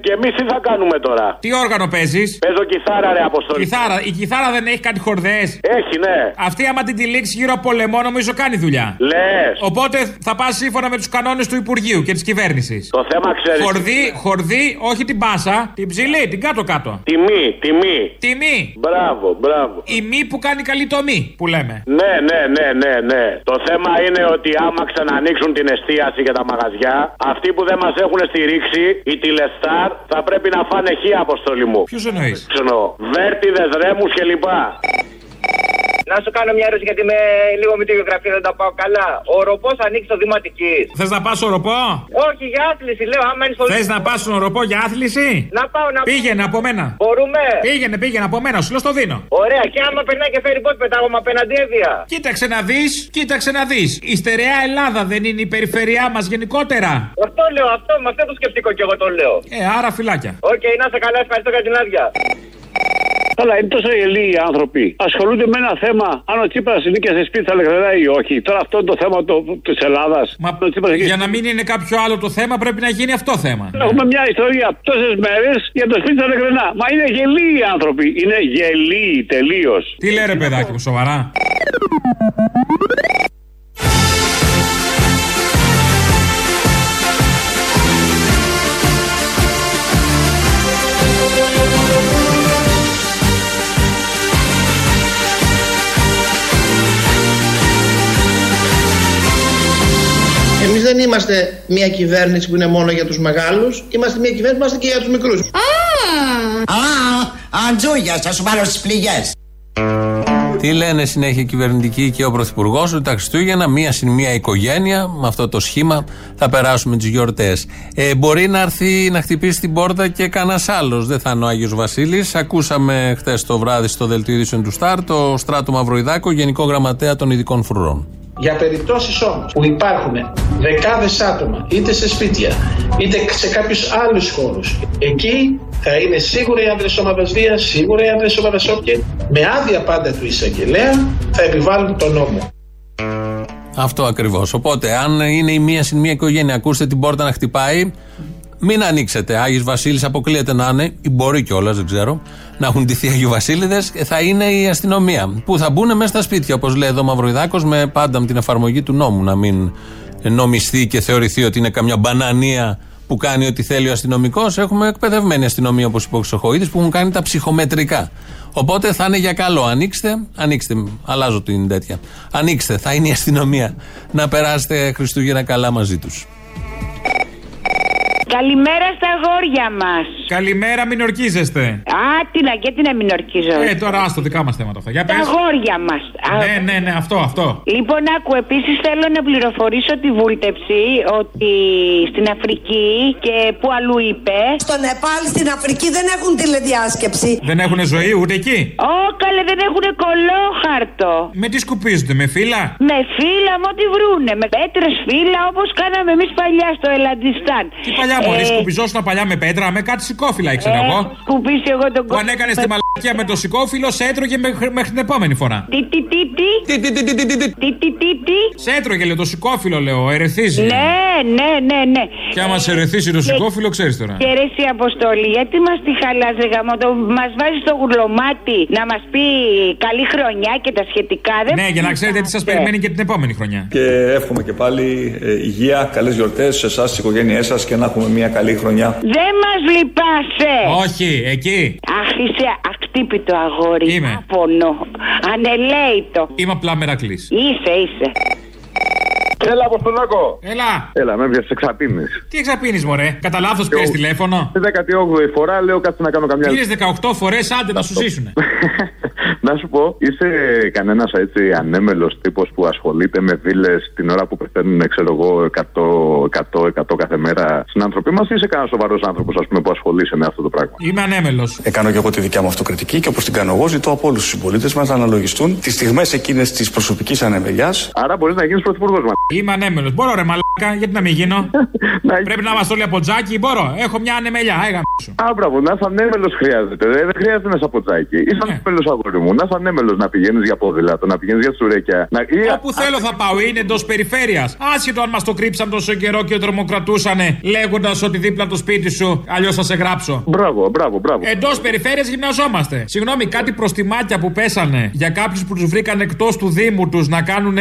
Speaker 15: και εμείς τι θα κάνουμε τώρα;
Speaker 17: Τι όργανο παίζεις;
Speaker 15: Παίζω κιθάρα, ρε Αποστολή.
Speaker 17: Κιθάρα. Η κιθάρα δεν έχει κάτι χορδές.
Speaker 15: Έχει, ναι.
Speaker 17: Αυτή άμα την τυλίξεις γύρω από λαιμό, νομίζω κάνει δουλειά.
Speaker 15: Λες.
Speaker 17: Οπότε θα πας σύμφωνα με τους κανόνες του Υπουργείου και της κυβέρνησης.
Speaker 15: Το θέμα ξέρεις.
Speaker 17: Χορδί, χορδί, όχι την πάσα, την ψηλή, την κάτω-κάτω.
Speaker 15: Τιμή, τιμή.
Speaker 17: Τιμή.
Speaker 15: Μπράβο, μπράβο.
Speaker 17: Η μη που κάνει καλή τομή, που λέμε.
Speaker 15: Ναι, ναι, ναι, ναι, ναι. Το θέμα είναι ότι άμα ξανανοίξουν την εστίαση και τα μαγαζιά, αυτοί που δεν μας έχουν στηρίξει, οι τηλεστάρ, θα πρέπει να φάνε χι αποστολή μου.
Speaker 17: Ποιους εννοείς;
Speaker 15: Βέρτιδες, ρέμους κλπ.
Speaker 19: Να σου κάνω μια ερώτηση γιατί με λίγο με τη γεωγραφία δεν τα πάω καλά. Ο ροπός ανοίξει το Δημοτική.
Speaker 17: Θες να πας οροπό;
Speaker 19: Όχι, για άθληση, λέω. Άμα είναι στο
Speaker 17: Θες να πας στον οροπό για άθληση;
Speaker 19: Να πάω να
Speaker 17: Πήγαινε από μένα.
Speaker 19: Μπορούμε.
Speaker 17: Πήγαινε, πήγαινε από μένα, σου λέω στο δίνω.
Speaker 19: Ωραία, και άμα περνάει και φέρει πώ πετάγομαι απέναντι έβια.
Speaker 17: Κοίταξε να δεις, κοίταξε να δεις. Η Στερεά Ελλάδα δεν είναι η περιφερειά μας γενικότερα.
Speaker 19: Αυτό λέω, αυτό με αυτό το σκεπτικό και εγώ το λέω.
Speaker 17: Ε, άρα φιλάκια.
Speaker 19: Οκ, να 'σαι καλά, ευχαριστώ για την άδεια.
Speaker 20: Αλλά είναι τόσο γελοίοι οι άνθρωποι. Ασχολούνται με ένα θέμα αν ο Τσίπρας νοίκιασε σπίτι στα Λεγρενά ή όχι. Τώρα αυτό είναι το θέμα της Ελλάδας.
Speaker 17: Μα για να μην είναι κάποιο άλλο το θέμα πρέπει να γίνει αυτό θέμα.
Speaker 20: Έχουμε μια ιστορία τόσες μέρες για το σπίτι στα Λεγρενά. Μα είναι γελοίοι οι άνθρωποι. Είναι γελοίοι τελείως.
Speaker 17: Τι λέει ρε παιδάκι μου, σοβαρά;
Speaker 5: Δεν είμαστε μια κυβέρνηση που είναι μόνο για τους μεγάλους, είμαστε μια κυβέρνηση που είμαστε και για τους μικρούς.
Speaker 21: Α, Αντζούγια, θα σου βάλω στις πληγές.
Speaker 2: Τι λένε συνέχεια οι κυβερνητικοί και ο Πρωθυπουργός, ότι τα Χριστούγεννα μία συν μία οικογένεια, με αυτό το σχήμα θα περάσουμε τις γιορτές. Ε, μπορεί να έρθει να χτυπήσει την πόρτα και κανένας άλλος, δεν θα είναι ο Άγιος Βασίλης. Ακούσαμε χθες το βράδυ στο δελτίο ειδήσεων του Σταρ το Στράτο Μαυροϊδάκο, Γενικό Γραμματέα των Ειδικών Φρουρών.
Speaker 22: Για περιπτώσεις όμως που υπάρχουν δεκάδες άτομα είτε σε σπίτια είτε σε κάποιους άλλους χώρους εκεί θα είναι σίγουρα οι άντρες ομάδας βίας, σίγουρα οι άντρες ομάδας όπια με άδεια πάντα του εισαγγελέα θα επιβάλλουν τον νόμο.
Speaker 2: Αυτό ακριβώς. Οπότε, αν είναι η μία συν μία οικογένεια, ακούστε την πόρτα να χτυπάει, μην ανοίξετε. Άγιος Βασίλης αποκλείεται να είναι, ή μπορεί κιόλας, δεν ξέρω, να έχουν ντυθεί Άγιο Βασίλειδες, θα είναι η αστυνομία. Που θα μπουν μέσα στα σπίτια, όπως λέει εδώ ο Μαυροϊδάκο, με πάντα με την εφαρμογή του νόμου. Να μην νομιστεί και θεωρηθεί ότι είναι καμιά μπανανία που κάνει ό,τι θέλει ο αστυνομικός. Έχουμε εκπαιδευμένη αστυνομία, όπως είπε ο Ξοχοίδη, που έχουν κάνει τα ψυχομετρικά. Οπότε θα είναι για καλό. Ανοίξτε, ανοίξτε, αλλάζω την τέτοια. Ανοίξτε, θα είναι η αστυνομία. Να περάσετε Χριστούγεννα καλά μαζί τους.
Speaker 23: Καλημέρα στα αγόρια μας.
Speaker 17: Καλημέρα, μην ορκίζεστε.
Speaker 23: Α, τι να και τι να μην ορκίζω.
Speaker 17: Ε, τώρα άστο δικά μας θέματα αυτά. Για
Speaker 23: Τα
Speaker 17: πες.
Speaker 23: αγόρια μας.
Speaker 17: Ναι, ναι, ναι, αυτό, αυτό.
Speaker 23: Λοιπόν, άκου, επίσης θέλω να πληροφορήσω τη βούλτεψη ότι στην Αφρική και που αλλού είπε.
Speaker 16: Στο Νεπάλ, στην Αφρική δεν έχουν τηλεδιάσκεψη.
Speaker 17: Δεν έχουν ζωή ούτε εκεί.
Speaker 23: Ω, καλέ, δεν έχουν κολόχαρτο.
Speaker 17: Με τι σκουπίζονται, με φύλλα;
Speaker 23: Με φύλλα, με ό,τι βρούνε. Με πέτρες φύλλα όπως κάναμε εμείς παλιά στο Ελαντιστάν.
Speaker 17: Τι παλιά μωρή, σκουπιζόσουν παλιά με πέτρα, με κάτι σηκώφυλλα ήξερα
Speaker 23: Ε,
Speaker 17: εγώ.
Speaker 23: Σκουπίσει εγώ τον
Speaker 17: Που αν έκανε τη μαλακία με το σηκώφυλλο, σε έτρωγε μέχρι, μέχρι την επόμενη φορά.
Speaker 23: Τι, τι, τι, τι;
Speaker 17: Τι, τι, τι, τι, τι, τι, τι;
Speaker 23: Τι, τι, τι, τι;
Speaker 17: Σε έτρωγε, λέω, το σηκώφυλλο, λέω, ερεθίζει.
Speaker 23: Ναι, ναι, ναι, ναι.
Speaker 17: Και άμα σε ερεθίσει το σηκώφυλλο, ξέρεις τώρα.
Speaker 23: Και ρε εσύ Αποστολή, γιατί μας τη χαλάς ρε γαμώτο, μας βάζεις στο γουρλωμάτι να μας πει καλή χρονιά και τα σχετικά. Δεν
Speaker 17: Ναι, για να ξέρετε τι σας περιμένει και την επόμενη χρονιά.
Speaker 6: Και εύχομαι και πάλι ε, υγεία, καλές γιορτές σε εσάς, στις οικογένειές σας και να έχουμε μια καλή χρονιά.
Speaker 23: Δεν μας λυπάσαι.
Speaker 17: Όχι, εκεί.
Speaker 23: Αχ, είσαι ακτύπητο αγόρι.
Speaker 17: Είμαι.
Speaker 23: Άπονο. Ανελέητο.
Speaker 17: Είμαι απλά μερακλής.
Speaker 23: Είσαι, είσαι.
Speaker 24: Έλα, Αποστολάκο.
Speaker 17: Έλα.
Speaker 24: Έλα, με πιάσε εξαπίνεις.
Speaker 17: Τι εξαπίνεις, μωρέ; Κατά λάθος πήρες τηλέφωνο.
Speaker 24: Τη 18η φορά λέω κάτσε να κάνω καμιά.
Speaker 17: Πήρε 18 φορές, άντε να σου ζήσουνε.
Speaker 24: Να σου πω, είσαι κανένας έτσι ανέμελος τύπος που ασχολείται με βίλες την ώρα που πεθαίνουν, ξέρω εγώ, 100, 100, 100 κάθε μέρα συνάνθρωποι μας, ή είσαι κανένας σοβαρός άνθρωπος, ας πούμε, που ασχολείσαι με αυτό το πράγμα;
Speaker 17: Είμαι ανέμελος.
Speaker 25: Έκανα και εγώ τη δικιά μου αυτοκριτική και όπως την κάνω εγώ, ζητώ από όλους τους συμπολίτες μας να αναλογιστούν τις στιγμές εκείνες της προσωπικής ανεμελιάς.
Speaker 24: Άρα μπορείς να γίνεις πρωθυπουργός μα.
Speaker 17: Είμαι ανέμελος. Μπορώ ρε μαλάκα, γιατί να μην γίνω; Πρέπει να είμαστε όλοι από τζάκι. Μπορώ. Έχω μια ανεμελιά. Έγα σου.
Speaker 24: Α, μπράβο, να είσαι ανέμελος χρειάζεται. ρε. Δεν χρειάζεται να είσαι από τζάκι. Είσαι ανέμελος αγόρι μου. Να είσαι ανέμελος να πηγαίνεις για ποδήλατο, να πηγαίνεις για τσουρέκια. Να... ή-
Speaker 17: Όπου θέλω θα πάω, είναι εντός περιφέρειας. Άσχετο αν μας το κρύψαν τόσο καιρό και τρομοκρατούσανε, λέγοντας ότι δίπλα από το σπίτι σου, αλλιώς θα σε γράψω.
Speaker 24: Μπράβο, μπράβο, μπράβο.
Speaker 17: Εντός περιφέρειας γυμναζόμαστε. Συγγνώμη, κάτι προστιμάκια που πέσανε για κάποιους που τους βρήκαν εκτός του Δήμου τους να κάνουν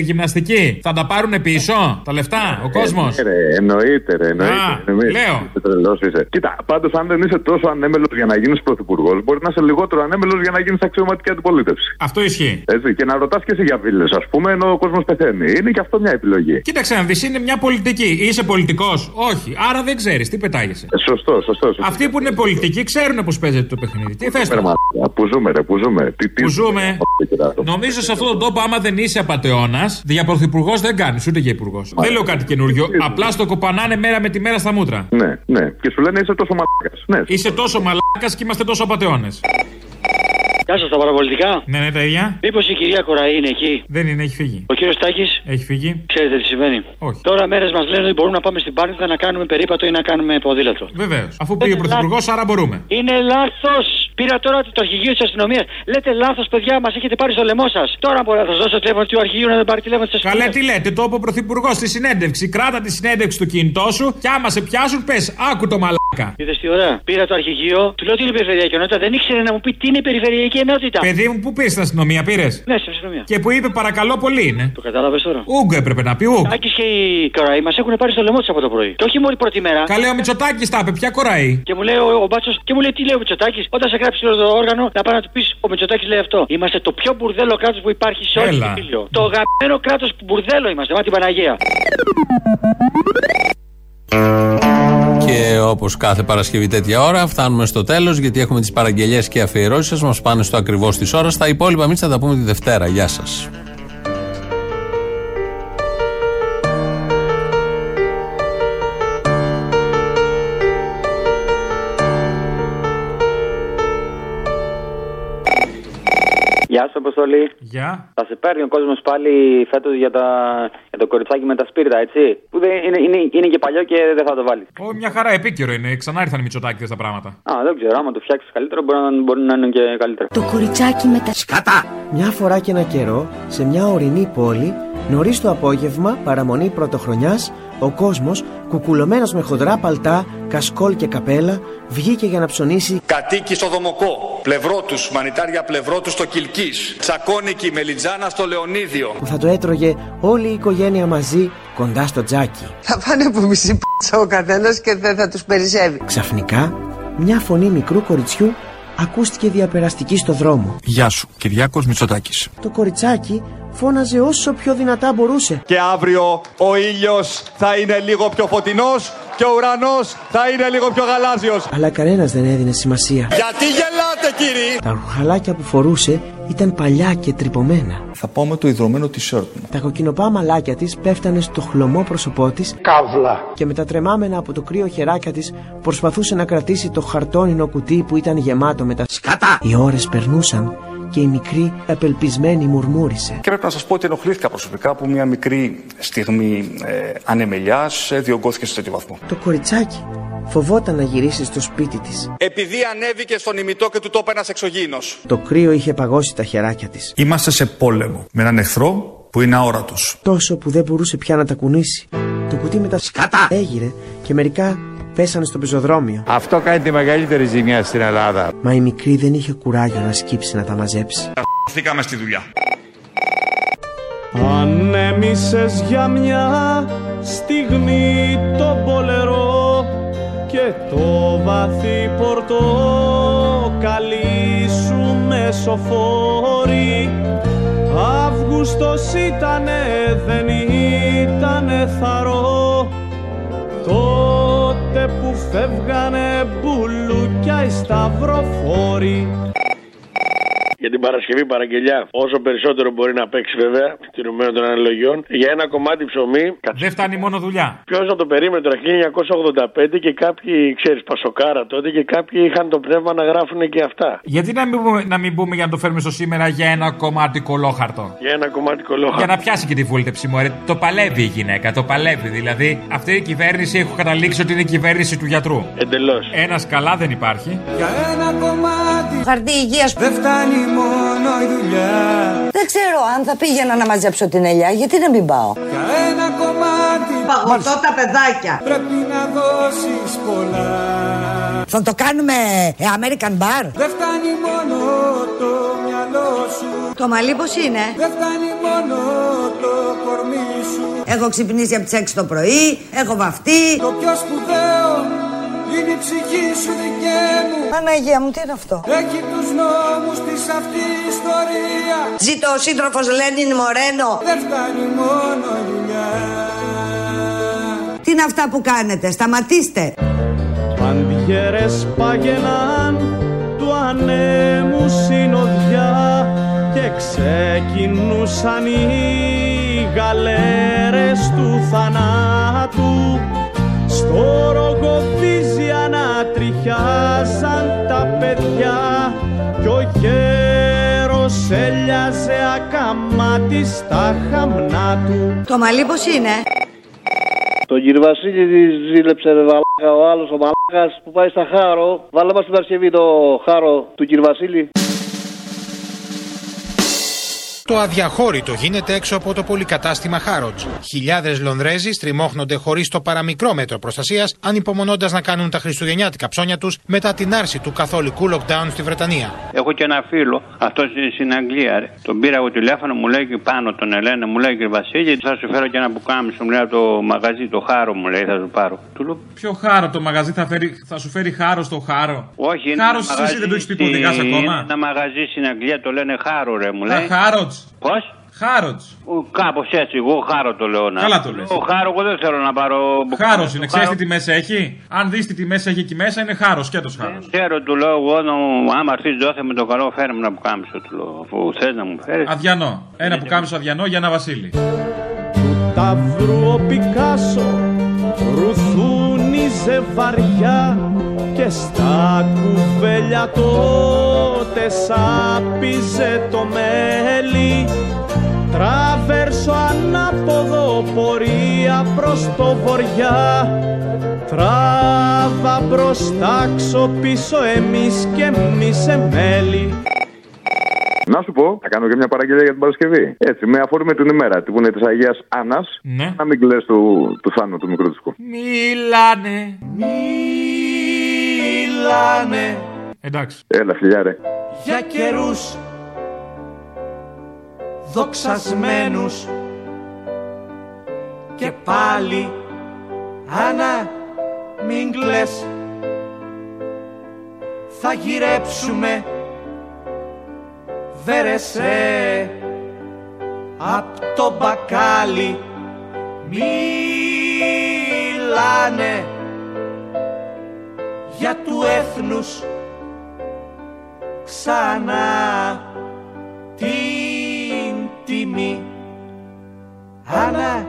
Speaker 17: γυμναστική. Θα τα πάρουν πίσω, τα λεφτά, ο κόσμος;
Speaker 24: Ε, ρε, εννοείται, ρε, εννοείται.
Speaker 17: Α,
Speaker 24: εννοείται.
Speaker 17: λέω.
Speaker 24: Είσαι τρελός είσαι. Κοίτα, πάντως αν δεν είσαι τόσο ανέμελος για να γίνεις πρωθυπουργός, μπορεί να είσαι λιγότερο ανέμελος για να γίνεις αξιωματική αντιπολίτευση.
Speaker 17: Αυτό ισχύει.
Speaker 24: Έτσι, και να ρωτάς και εσύ για βίλε, ας πούμε, ενώ ο κόσμος πεθαίνει. Είναι και αυτό μια επιλογή.
Speaker 17: Κοίταξε να δεις, είναι μια πολιτική. Είσαι πολιτικός, όχι. Άρα δεν ξέρεις, τι πετάγεσαι.
Speaker 24: Ε, Σωστό, σωστό. σωστό.
Speaker 17: Αυτοί που είναι πολιτικοί ξέρουν πώς παίζεται το παιχνίδι. Τι θες
Speaker 24: Ρε, μαλάκα, Πού ζούμε, ρε, πού ζούμε. Τι, τι
Speaker 17: Που ζούμε. Νομίζω σε αυτόν τον τόπο, άμα δεν είσαι απαταιώνας, για πρωθυπουργός δεν κάνεις, ούτε για υπουργός. Δεν λέω κάτι καινούριο. Απλά στο κοπανάνε μέρα με τη μέρα στα μούτρα.
Speaker 24: Ναι, ναι. Και σου λένε είσαι τόσο μαλάκας. Ναι.
Speaker 17: Είσαι τόσο μαλάκας και είμαστε τόσο απαταιώνες.
Speaker 26: Γεια σας, τα παραπολιτικά.
Speaker 17: Ναι, ναι, τα ίδια.
Speaker 26: Μήπως η κυρία Κοραή είναι εκεί;
Speaker 17: Δεν είναι, έχει φύγει.
Speaker 26: Ο κύριος Τάκη.
Speaker 17: Έχει φύγει.
Speaker 26: Ξέρετε τι συμβαίνει.
Speaker 17: Όχι.
Speaker 26: Τώρα μέρες μας λένε ότι μπορούμε να πάμε στην Πάρνηθα να κάνουμε περίπατο ή να κάνουμε ποδήλατο.
Speaker 17: Βεβαίως. Αφού πήγε ο πρωθυπουργός, άρα μπορούμε.
Speaker 26: Είναι λάθος. Πήρα τώρα το αρχηγείο της αστυνομίας. Λέτε λάθος, παιδιά, μας έχετε πάρει στο λαιμό σας. Τώρα μπορώ να σας δώσω τηλέφωνο του αρχηγείου να δεν πάρει τηλέφωνο της αστυνομίας.
Speaker 17: Καλέ, τι λέτε, το είπε ο πρωθυπουργός στη συνέντευξη. Κράτα τη συνέντευξη στο κινητό σου και άμα σε πιάσουν, πες, άκου το μαλάκα.
Speaker 26: Είδες τι ωραία. Πήρα το αρχηγείο, του λέω τι είναι η περιφερειακή ενότητα; Δεν ήξερε να μου πει τι είναι η περιφερειακή ενότητα.
Speaker 17: Παιδί μου, πού πήρες στην αστυνομία, πήρες;
Speaker 26: Ναι, στην αστυνομία.
Speaker 17: Και που είπε παρακαλώ πολύ είναι.
Speaker 26: Το κατάλαβες τώρα.
Speaker 17: Ούγκο έπρεπε να πει, ούγκο.
Speaker 26: Άκης και η Κοραή μας έχουν πάρει στο λαιμό του από το πρωί. Και όχι μόνο η πρώτη μέρα.
Speaker 17: Καλέ, ο Μητσοτάκης τα είπε, ποια κοραή;
Speaker 26: Και μου λέει ο, ο Μπάτσος, και μου λέει τι λέει ο Μητσοτάκης, όταν σε γράψει το όργανο, να πάει να του πεις ο Μητσοτάκης λέει αυτό. Είμαστε το πιο μπουρδέλο κράτος που υπάρχει σε όλη
Speaker 17: Έλα.
Speaker 26: την πύλιο. Το γαμμένο κράτος που μπουρδέλο είμαστε, μα την Παναγία.
Speaker 2: Και όπως κάθε Παρασκευή τέτοια ώρα, φτάνουμε στο τέλος γιατί έχουμε τις παραγγελίε και αφιερώσεις σας. Μας πάνε στο ακριβώς της ώρας. Τα υπόλοιπα εμείς θα τα πούμε τη Δευτέρα. Γεια σας.
Speaker 27: Γεια σου, Αποστολή.
Speaker 17: Γεια.
Speaker 27: Θα σε παίρνει ο κόσμος πάλι φέτος για, τα... για το κοριτσάκι με τα σπίρτα, έτσι; Που δεν... είναι, είναι, είναι και παλιό και δεν θα το βάλεις.
Speaker 17: Ω, μια χαρά επίκαιρο είναι. Ξανά ήρθαν οι Μητσοτάκηδε τα πράγματα.
Speaker 27: Α, δεν ξέρω. Άμα το φτιάξεις καλύτερο, μπορεί να, μπορεί να είναι και καλύτερο.
Speaker 28: Το κοριτσάκι με τα σκατά. Μια φορά και ένα καιρό, σε μια ορεινή πόλη, νωρίς το απόγευμα, παραμονή πρωτοχρονιάς, ο κόσμος, κουκουλωμένος με χοντρά παλτά, κασκόλ και καπέλα, βγήκε για να ψωνίσει
Speaker 13: Κατοίκοι στο Δομοκό, πλευρό τους, μανιτάρια πλευρό τους στο Κιλκή. Τσακώνικη Μελιτζάνα στο Λεωνίδιο.
Speaker 28: που θα το έτρωγε όλη η οικογένεια μαζί κοντά στο τζάκι.
Speaker 29: Θα πάνε από μισή πίτσα ο καθένας και δεν θα τους περισσεύει.
Speaker 28: Ξαφνικά, μια φωνή μικρού κοριτσιού ακούστηκε διαπεραστική στο δρόμο.
Speaker 6: Γεια σου, Κυριάκος Μητσοτάκης.
Speaker 28: Το κοριτσάκι φώναζε όσο πιο δυνατά μπορούσε.
Speaker 13: Και αύριο ο ήλιος θα είναι λίγο πιο φωτεινός και ο ουρανός θα είναι λίγο πιο γαλάζιος.
Speaker 28: Αλλά κανένας δεν έδινε σημασία.
Speaker 13: Γιατί γελάτε κύριοι!
Speaker 28: Τα ρουχαλάκια που φορούσε ήταν παλιά και τρυπωμένα.
Speaker 6: Θα πάω με το ιδρωμένο t-shirt μου.
Speaker 28: Τα κοκκινοπά μαλάκια της πέφτανε στο χλωμό πρόσωπό της
Speaker 12: Καύλα.
Speaker 28: και με τα τρεμάμενα από το κρύο χεράκια της προσπαθούσε να κρατήσει το χαρτόνινο κουτί που ήταν γεμάτο με τα σκάτα. Οι ώρες περνούσαν και η μικρή απελπισμένη μουρμούρισε.
Speaker 25: Και πρέπει να σας πω ότι ενοχλήθηκα προσωπικά που μια μικρή στιγμή ε, ανεμελιάς διωγγώθηκε σε τέτοιο βαθμό.
Speaker 28: Το κοριτσάκι φοβόταν να γυρίσει στο σπίτι της.
Speaker 13: Επειδή ανέβηκε στον ημιτό και του τόπου ένας εξωγήινος.
Speaker 28: Το κρύο είχε παγώσει τα χεράκια της.
Speaker 6: Είμαστε σε πόλεμο με έναν εχθρό που είναι αόρατος.
Speaker 28: Τόσο που δεν μπορούσε πια να τα κουνήσει. Το κουτί με τα σκάτα έγειρε και μερικά πέσανε στο πεζοδρόμιο.
Speaker 30: Αυτό κάνει τη μεγαλύτερη ζημιά στην Ελλάδα.
Speaker 28: Μα η μικρή δεν είχε κουράγιο να σκύψει να τα μαζέψει.
Speaker 13: Φύγαμε στη δουλειά.
Speaker 31: Ανέμισες για μια στιγμή το πολερό και το βαθύ πορτοκαλί σου μεσοφόρη Αύγουστος ήτανε δεν ήτανε θαρό τότε που φεύγανε μπουλούκια οι σταυροφόροι
Speaker 32: για την Παρασκευή παραγγελιά. Όσο περισσότερο μπορεί να παίξει βέβαια, τηρουμένο των αναλογιών, για ένα κομμάτι ψωμί.
Speaker 17: Δεν φτάνει μόνο δουλειά.
Speaker 32: Ποιος να το περίμενε τώρα, 1985 και κάποιοι, ξέρεις, πασοκάρα τότε και κάποιοι είχαν το πνεύμα να γράφουν και αυτά.
Speaker 17: Γιατί να μην, πούμε, να μην πούμε για να το φέρουμε στο σήμερα για ένα κομμάτι κολόχαρτο;
Speaker 32: Για ένα κομμάτι κολόχαρτο.
Speaker 17: Για να πιάσει και τη βούλτεψη μου, ρε. Το παλεύει η γυναίκα, το παλεύει. Δηλαδή, αυτή η κυβέρνηση έχω καταλήξει ότι είναι η κυβέρνηση του γιατρού.
Speaker 32: Εντελώς.
Speaker 17: Ένας καλά δεν υπάρχει.
Speaker 33: Για ένα κομμάτι
Speaker 16: Χαρτί υγείας
Speaker 33: δεν φτάνει μόνο η δουλειά.
Speaker 16: Δεν ξέρω αν θα πήγαινα να μαζέψω την ελιά, γιατί να μην πάω;
Speaker 33: Για ένα κομμάτι
Speaker 16: Παγωτό τα παιδάκια.
Speaker 33: πρέπει να δώσεις πολλά.
Speaker 16: Θα το κάνουμε ε, American Bar;
Speaker 33: Δεν φτάνει μόνο το μυαλό σου.
Speaker 16: Το μαλλί πώς είναι;
Speaker 33: Δεν φτάνει μόνο το κορμί σου.
Speaker 16: Έχω ξυπνήσει από τις 6 το πρωί, έχω βαφτεί.
Speaker 33: Το πιο σπουδαίο είναι η ψυχή σου δικαί μου.
Speaker 16: Παναγία μου, τι είναι αυτό;
Speaker 33: Έχει τους νόμους της αυτή η ιστορία.
Speaker 16: Ζήτω ο σύντροφος Λένιν Μορένο.
Speaker 33: Δεν φτάνει μόνο η δουλειά.
Speaker 16: Τι είναι αυτά που κάνετε, σταματήστε.
Speaker 31: Παντιέρες πάγαιναν του ανέμου συνοδιά και ξεκινούσαν οι γαλέρες του θανάτου στο ρογοβίζι ανατριχιάζαν τα παιδιά κι ο γέρος έλιαζε ακαμάτι στα χαμνά του
Speaker 16: Το μαλλί πώς είναι;
Speaker 34: Τον κύριο Βασίλη τη ζήλεψε ρε βαλάκα, ο άλλος ο μαλάκας που πάει στα χάρο. Βάλε μας την Παρασκευή το χάρο του κύριου Βασίλη.
Speaker 35: Το αδιαχώρητο γίνεται έξω από το πολυκατάστημα Χάροτζ. Χιλιάδες Λονδρέζοι στριμώχνονται χωρίς το παραμικρό μέτρο προστασίας, ανυπομονώντας να κάνουν τα χριστουγεννιάτικα ψώνια τους μετά την άρση του καθολικού lockdown στη Βρετανία.
Speaker 36: Έχω και ένα φίλο, αυτός στην Αγγλία. Ρε. Τον πήρα εγώ τηλέφωνο, μου λέει και πάνω τον Ελένα, μου λέει κύριε Βασίλη, θα σου φέρω και ένα πουκάμισο, μου λέει από το μαγαζί, το χάρο μου λέει, θα σου πάρω. Του λέω,
Speaker 17: Ποιο χάρο το μαγαζί θα, φέρει, θα σου φέρει χάρο στο χάρο;
Speaker 36: όχι, είναι
Speaker 17: Χάρο
Speaker 36: ένα
Speaker 17: εσύ
Speaker 36: μαγαζί
Speaker 17: δεν το έχεις πει που
Speaker 36: στη-
Speaker 17: οδηγάς
Speaker 36: Είναι
Speaker 17: ακόμα.
Speaker 36: ένα μαγαζί στην Αγγλία, το λένε χάρο, ρε, μου λέει.
Speaker 17: Α, Χάροτζ.
Speaker 36: Πώς;
Speaker 17: Χάροτζ.
Speaker 36: Κάπως έτσι, εγώ χάρο το λέω να.
Speaker 17: Καλά το λες.
Speaker 36: Εγώ χάρο, εγώ δεν θέλω να πάρω.
Speaker 17: Χάρος
Speaker 36: Το
Speaker 17: είναι, ξέρεις
Speaker 36: χάρο-
Speaker 17: τι τιμέ έχει; Αν δεις τι τιμέ έχει εκεί μέσα, είναι χάρος, σκέτο χάρος.
Speaker 36: Ξέρω, του λέω εγώ, νο- άμα έρθεις δόθε με το καλό, φέρε μου να που κάμισο, του λέω. Αφού θες να μου φέρεις.
Speaker 17: Αδιανό. Ένα που κάμισο αδιανό για ένα βασίλη.
Speaker 31: Ταύρου ο Πικάσο ρουθούνιζε βαριά και στα κουβέλια τότε σάπιζε το μέλι. Τραβέρσο ανάποδο πορεία προς το βοριά. Τράβα μπροστά πίσω εμείς και εμείς εμέλη
Speaker 24: Να σου πω, θα κάνω και μια παραγγελία για την Παρασκευή. Έτσι, με αφορμή την ημέρα, την που είναι της Αγίας Άννας.
Speaker 17: Ναι.
Speaker 24: Να μην κλαις του, του Θάνου του μικρού του.
Speaker 17: Μιλάνε.
Speaker 31: Μιλάνε
Speaker 17: Εντάξει.
Speaker 24: Έλα, φιλιάρε.
Speaker 31: για καιρούς δοξασμένους και πάλι Άννα μην κλαις θα γυρέψουμε βέρεσέ απ' το μπακάλι. Μιλάνε για του έθνους ξανά την τιμή. Άννα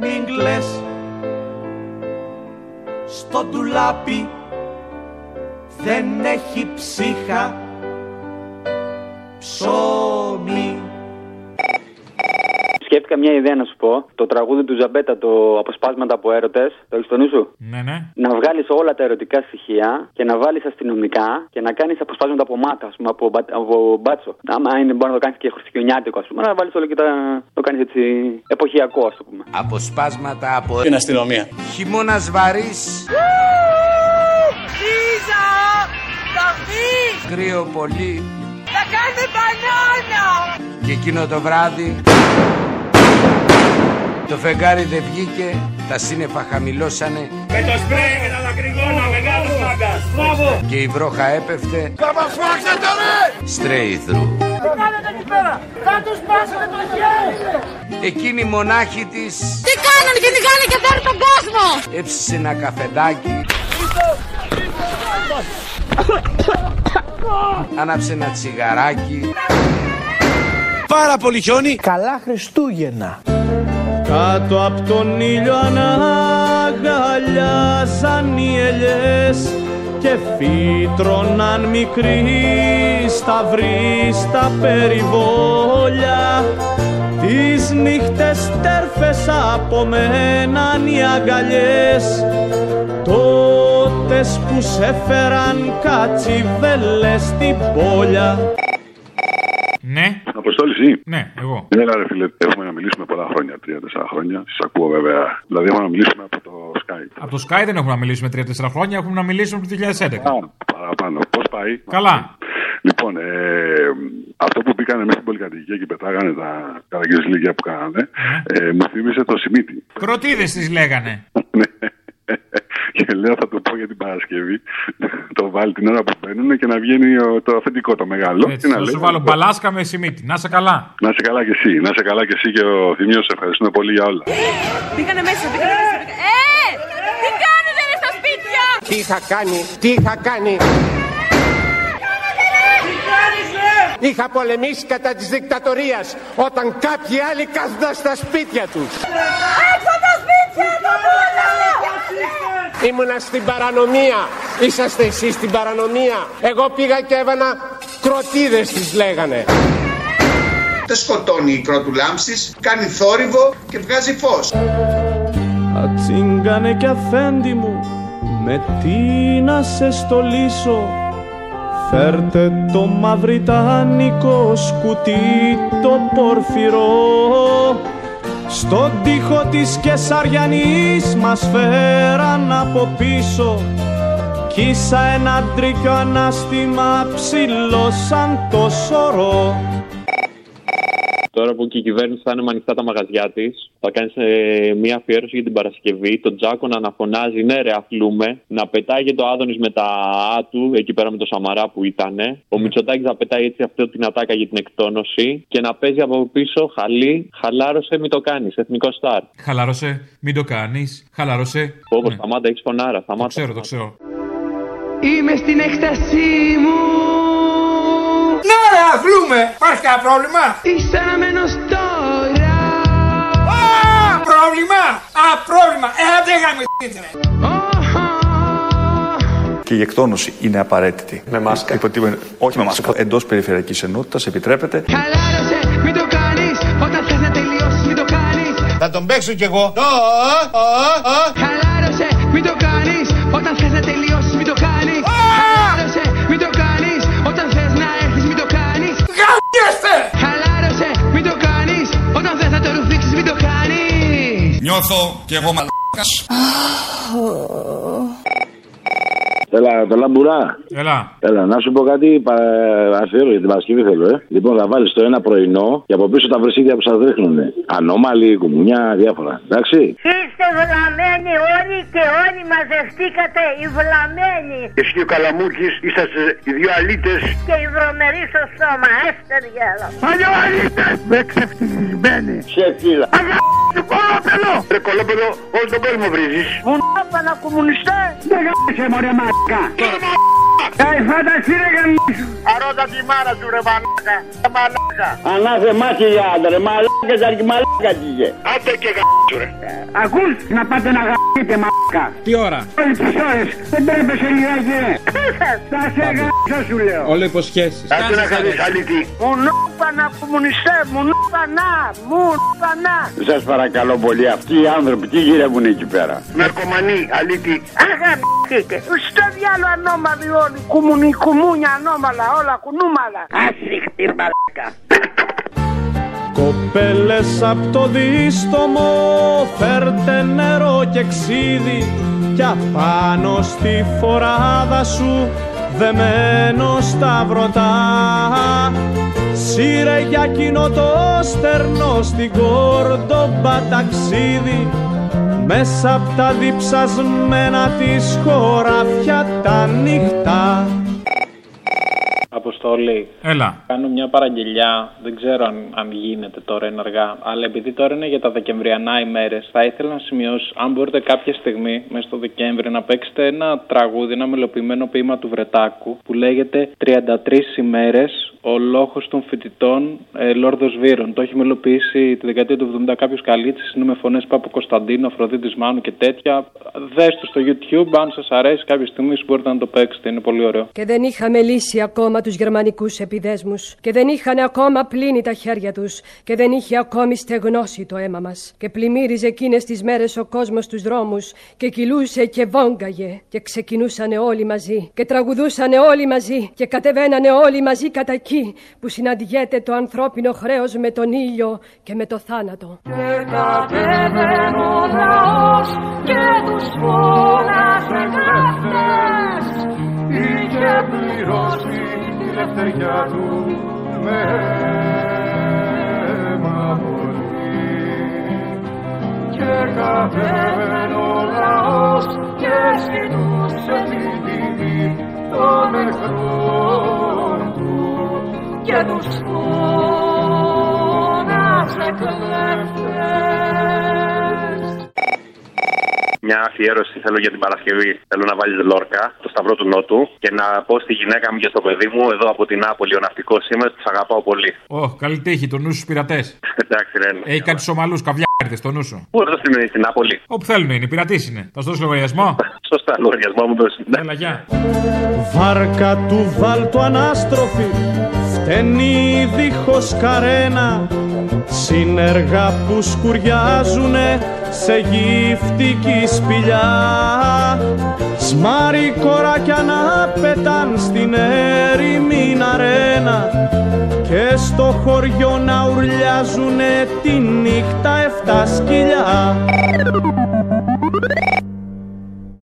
Speaker 31: μην κλαις στο ντουλάπι. Δεν έχει ψύχα ψωμί
Speaker 27: Σκέφτηκα μια ιδέα να σου πω. Το τραγούδι του Ζαμπέτα, το Αποσπάσματα από έρωτες. Το έχεις στο νου σου;
Speaker 17: Ναι, ναι.
Speaker 27: Να βγάλεις όλα τα ερωτικά στοιχεία και να βάλεις αστυνομικά και να κάνεις αποσπάσματα από μάτα, ας πούμε, από, μπα- από μπάτσο. Άμα είναι, μπορεί να το κάνεις και χριστουγεννιάτικο, ας πούμε, να βάλεις όλο και τα. το κάνεις έτσι εποχιακό, ας πούμε.
Speaker 37: Αποσπάσματα από
Speaker 13: Την αστυνομία.
Speaker 37: χειμώνας βαρύς,
Speaker 38: Πίζα! Θα βγεις!
Speaker 37: κρύο πολύ
Speaker 38: Θα κάνει μπανάνα!
Speaker 37: και εκείνο το βράδυ το φεγγάρι δεν βγήκε, τα σύννεφα χαμηλώσανε
Speaker 13: Με το σπρέι και τα δακρυγόνα, μεγάλος μάγκας. Μπράβο.
Speaker 37: και η βρόχα έπεφτε
Speaker 13: Θα μας φάξετε ρε!
Speaker 37: straight through.
Speaker 38: Τι κάνετε εκεί πέρα! Θα τους σπάσετε το χέρι!
Speaker 37: Εκείνη η μονάχη της
Speaker 38: Τι κάνουν και τι κάνουν και φέρνουν τον κόσμο!
Speaker 37: έψησε ένα καφεδάκι
Speaker 24: Άναψε ένα τσιγαράκι.
Speaker 31: Πάρα πολύ χιόνι.
Speaker 28: Καλά Χριστούγεννα.
Speaker 31: Κάτω από τον ήλιο αναγκαλιάζαν οι ελιές και φύτρωναν μικροί σταυροί στα περιβόλια Τις νύχτες τέρφες απομέναν οι αγκαλιές Τότες που σε φέραν κατσιβέλες στην πόλια
Speaker 17: Ναι.
Speaker 39: Αποστόλη, εσύ.
Speaker 17: Ναι, εγώ.
Speaker 39: Έλα, ρε φίλε, έχουμε να μιλήσουμε πολλά χρόνια, τρία-τέσσερα χρόνια. Σας ακούω βέβαια. Δηλαδή, έχουμε να μιλήσουμε από το Skype.
Speaker 17: Από το Sky δεν έχουμε να μιλήσουμε 3-4 χρόνια, έχουμε να μιλήσουμε από το 2011.
Speaker 39: Παραπάνω. Πώς πάει;
Speaker 17: Καλά.
Speaker 39: Λοιπόν, ε, αυτό που πήγανε μέσα στην πολυκατοικία και πετάγανε τα καραγκιόζηλικια που κάνανε, ε, μου θύμισε το Σιμίτι.
Speaker 17: Κροτίδες τις λέγανε.
Speaker 39: Και λέω θα το πω για την Παρασκευή. το βάλει την ώρα που μπαίνουν και να βγαίνει ο- το αφεντικό το μεγάλο.
Speaker 17: Έτσι,
Speaker 39: και να
Speaker 17: θα
Speaker 39: λέει,
Speaker 17: σου βάλω μπαλάσκα με σημείτη. Να σε καλά.
Speaker 39: Να σε καλά και εσύ, να σε καλά και εσύ και ο Θημίο, σε ευχαριστούμε πολύ για όλα.
Speaker 26: Μπήκανε μέσα, μπήκανε μέσα. μπήκα- Ε! Τι κάνετε ρε στα σπίτια!
Speaker 24: Τι είχα κάνει, τι είχα κάνει; Είχα πολεμήσει κατά της δικτατορίας όταν κάποιοι άλλοι κάθονταν στα σπίτια τους.
Speaker 26: Έξω τα σπίτια το
Speaker 24: Ήμουνα στην παρανομία. Είσαστε εσείς στην παρανομία. Εγώ πήγα και έβανα κροτίδες τις λέγανε.
Speaker 6: Δεν σκοτώνει η κρότου λάμψης, κάνει θόρυβο και βγάζει φως.
Speaker 31: Ατσίγκανε κι αφέντη μου με τι να σε στολίσω; Φέρτε το μαυριτάνικο σκουτί το πορφυρό Στον τοίχο της Κεσαριανής μας φέραν από πίσω. Κι ίσα ένα τρίκιο ανάστημα ψηλό σαν το σωρό
Speaker 11: Τώρα που και η κυβέρνηση θα είναι με ανοιχτά τα μαγαζιά της, θα κάνει ε, μια αφιέρωση για την Παρασκευή. Τον Τζάκο να αναφωνάζει, ναι, ρε, αφλούμε. Να πετάγει το Άδωνης με τα Α του, εκεί πέρα με το Σαμαρά που ήταν. Ο Μητσοτάκης να πετάει έτσι αυτή την ατάκα για την εκτόνωση. Και να παίζει από πίσω χαλί, χαλάρωσε, μην το κάνεις. Εθνικό στάρ.
Speaker 17: Χαλάρωσε, μην το κάνεις. Χαλάρωσε.
Speaker 11: Όπω σταμάτα, έχεις φωνάρα. Σταμάτα.
Speaker 17: Το ξέρω, το ξέρω.
Speaker 26: Είμαι στην έκτασή μου.
Speaker 40: Ναι, ρε, αφλούμε. Υπάρχει κανένα πρόβλημα;
Speaker 26: Είσαι αναμένος τώρα.
Speaker 40: Α, πρόβλημα. Α, πρόβλημα. Ε, άντε γαμηθείτε, ρε.
Speaker 25: Και η εκτόνωση είναι απαραίτητη. Με μάσκα. όχι με μάσκα. Εντός περιφερειακής ενότητας επιτρέπεται.
Speaker 26: Χαλάρωσε, μην το κάνεις. Όταν θες να τελειώσεις, μην το κάνεις.
Speaker 6: Θα τον παίξω κι εγώ.
Speaker 26: Χαλάρωσε,
Speaker 6: Νιώθω κι εγώ μαλάκας.
Speaker 41: Έλα, το λαμπουρά.
Speaker 17: Έλα.
Speaker 41: Έλα, να σου πω κάτι πα... αφιέρω για την Παρασκευή θέλω, ε. Λοιπόν, θα βάλεις το ένα πρωινό και από πίσω τα βρυσίδια που σας δείχνουν. Ανώμαλοι, κουμουνιά, διάφορα. Εντάξει.
Speaker 26: Είστε βλαμμένοι όλοι και όλοι μαζευτήκατε οι βλαμμένοι.
Speaker 6: Εσύ και ο Καλαμούκης είσαστε οι δύο αλήτες.
Speaker 26: Και οι βρωμεροί στο στόμα, έστε διάλο.
Speaker 6: Παλιό αλήτες! Με ξεφτυλισμένοι. Ξεφτύλα. Αγάπη κολόπεδο! Ρε κολόπεδο, όλο τον κόσμο βρίζεις.
Speaker 26: Βουνόπανα κομμουνιστέ.
Speaker 6: Δεν γάμισε μωρέ μαλάκα.
Speaker 26: Ε, φανταστεί ρε γαμίσου.
Speaker 6: Αρώτα τη μάνα του ρε μαλάκα. Ε, Μαλάκα.
Speaker 42: Ανάθε μάτια άντρε, μαλάκες αρκεί μαλάκα τι
Speaker 6: Άντε και γάμισου ρε.
Speaker 42: Ακούς να πάτε να γαμίσετε μαλάκα.
Speaker 17: Τι ώρα;
Speaker 42: Όλες τις ώρες, δεν τρέπεσαι λιγάκι ρε. Θα σε γαμίσω σου λέω.
Speaker 17: Όλο υποσχέσεις.
Speaker 6: Άντε να κάνεις αλήτη.
Speaker 26: Βουνόπανα κομμουνιστέ, βουνόπανα, βουνόπανα.
Speaker 42: Σας παρακαλώ πολύ, αυτοί οι άνθρωποι τι γυρεύουν εκεί πέρα;
Speaker 6: Ναρκωμανή, αλήτη.
Speaker 26: Αγαμιστείτε. Στο διάλο ανώμαλοι όλοι. Κουμουνι, κουμούνια ανώμαλα, όλα κουνούμαλα. Ασύχτη μαλάκα.
Speaker 31: Κοπέλες απ' το δίστομο φέρτε νερό και ξύδι κι απάνω στη φοράδα σου δεμένο στα βρωτά Σύρε για κοινό το στερνό στην κόρντομπα ταξίδι μέσα απ' τα διψασμένα της χωράφια τα νύχτα
Speaker 43: Αποστολή.
Speaker 17: Έλα.
Speaker 43: Κάνω μια παραγγελιά. Δεν ξέρω αν, αν γίνεται τώρα ενεργά. Αλλά επειδή τώρα είναι για τα Δεκεμβριανά ημέρες, θα ήθελα να σημειώσω, αν μπορείτε κάποια στιγμή μέσα στο Δεκέμβρη, να παίξετε ένα τραγούδι, ένα μελοποιημένο ποίημα του Βρετάκου που λέγεται 33 ημέρες ο λόγο των φοιτητών ε, Λόρδος Βύρων. Το έχει μελοποιήσει τη δεκαετία του 70 κάποιος καλύτσι. Είναι με φωνές Πάπου Κωνσταντίνου, Αφροδίτης Μάνου και τέτοια. Δες το στο YouTube, αν σας αρέσει κάποια στιγμή μπορείτε να το παίξετε. Είναι πολύ ωραίο.
Speaker 27: Και δεν είχαμε λύσει ακόμα τους γερμανικούς επιδέσμους και δεν είχαν ακόμα πλύνει τα χέρια τους και δεν είχε ακόμη στεγνώσει το αίμα μας και πλημμύριζε εκείνες τις μέρες ο κόσμος στους δρόμους και κυλούσε και βόγκαγε και ξεκινούσανε όλοι μαζί και τραγουδούσανε όλοι μαζί και κατεβαίνανε όλοι μαζί κατά εκεί που συναντιέται το ανθρώπινο χρέος με τον ήλιο και με το θάνατο.
Speaker 44: Και τη ελευθεριά του με αίμα πολύ. Και κατέβαινε ο λαός και ζητούσε την τιμή των εχθρών του. Και τους φώναζε κλέφτες
Speaker 41: Μια αφιέρωση θέλω για την Παρασκευή. Θέλω να βάλεις Λόρκα, το Σταυρό του Νότου και να πω στη γυναίκα μου και στο παιδί μου, εδώ από την Νάπολη, ο ναυτικός είμαι, τους αγαπάω πολύ.
Speaker 17: Ω, καλή τύχη, το νου στους πειρατές.
Speaker 41: Εντάξει, ρε. ναι.
Speaker 17: Έχει κάτι Σομαλού καβιάρτε στο νου σου.
Speaker 41: Πού εδώ στην, στην Νάπολη;
Speaker 17: Όπου θέλουν είναι, οι πειρατέ είναι. Θα σου δώσω λογαριασμό.
Speaker 41: Σωστά, λογαριασμό μου δώσεις.
Speaker 17: Έλα, γεια.
Speaker 31: Βάρκα του βάλτου ανάστροφη φταίνει δίχως καρένα Συνεργά που σκουριάζουνε σε γυφτική σπηλιά. Σμάρι κοράκια να πετάν στην έρημη αρένα Και στο χωριό να ουρλιάζουνε τη νύχτα εφτά σκυλιά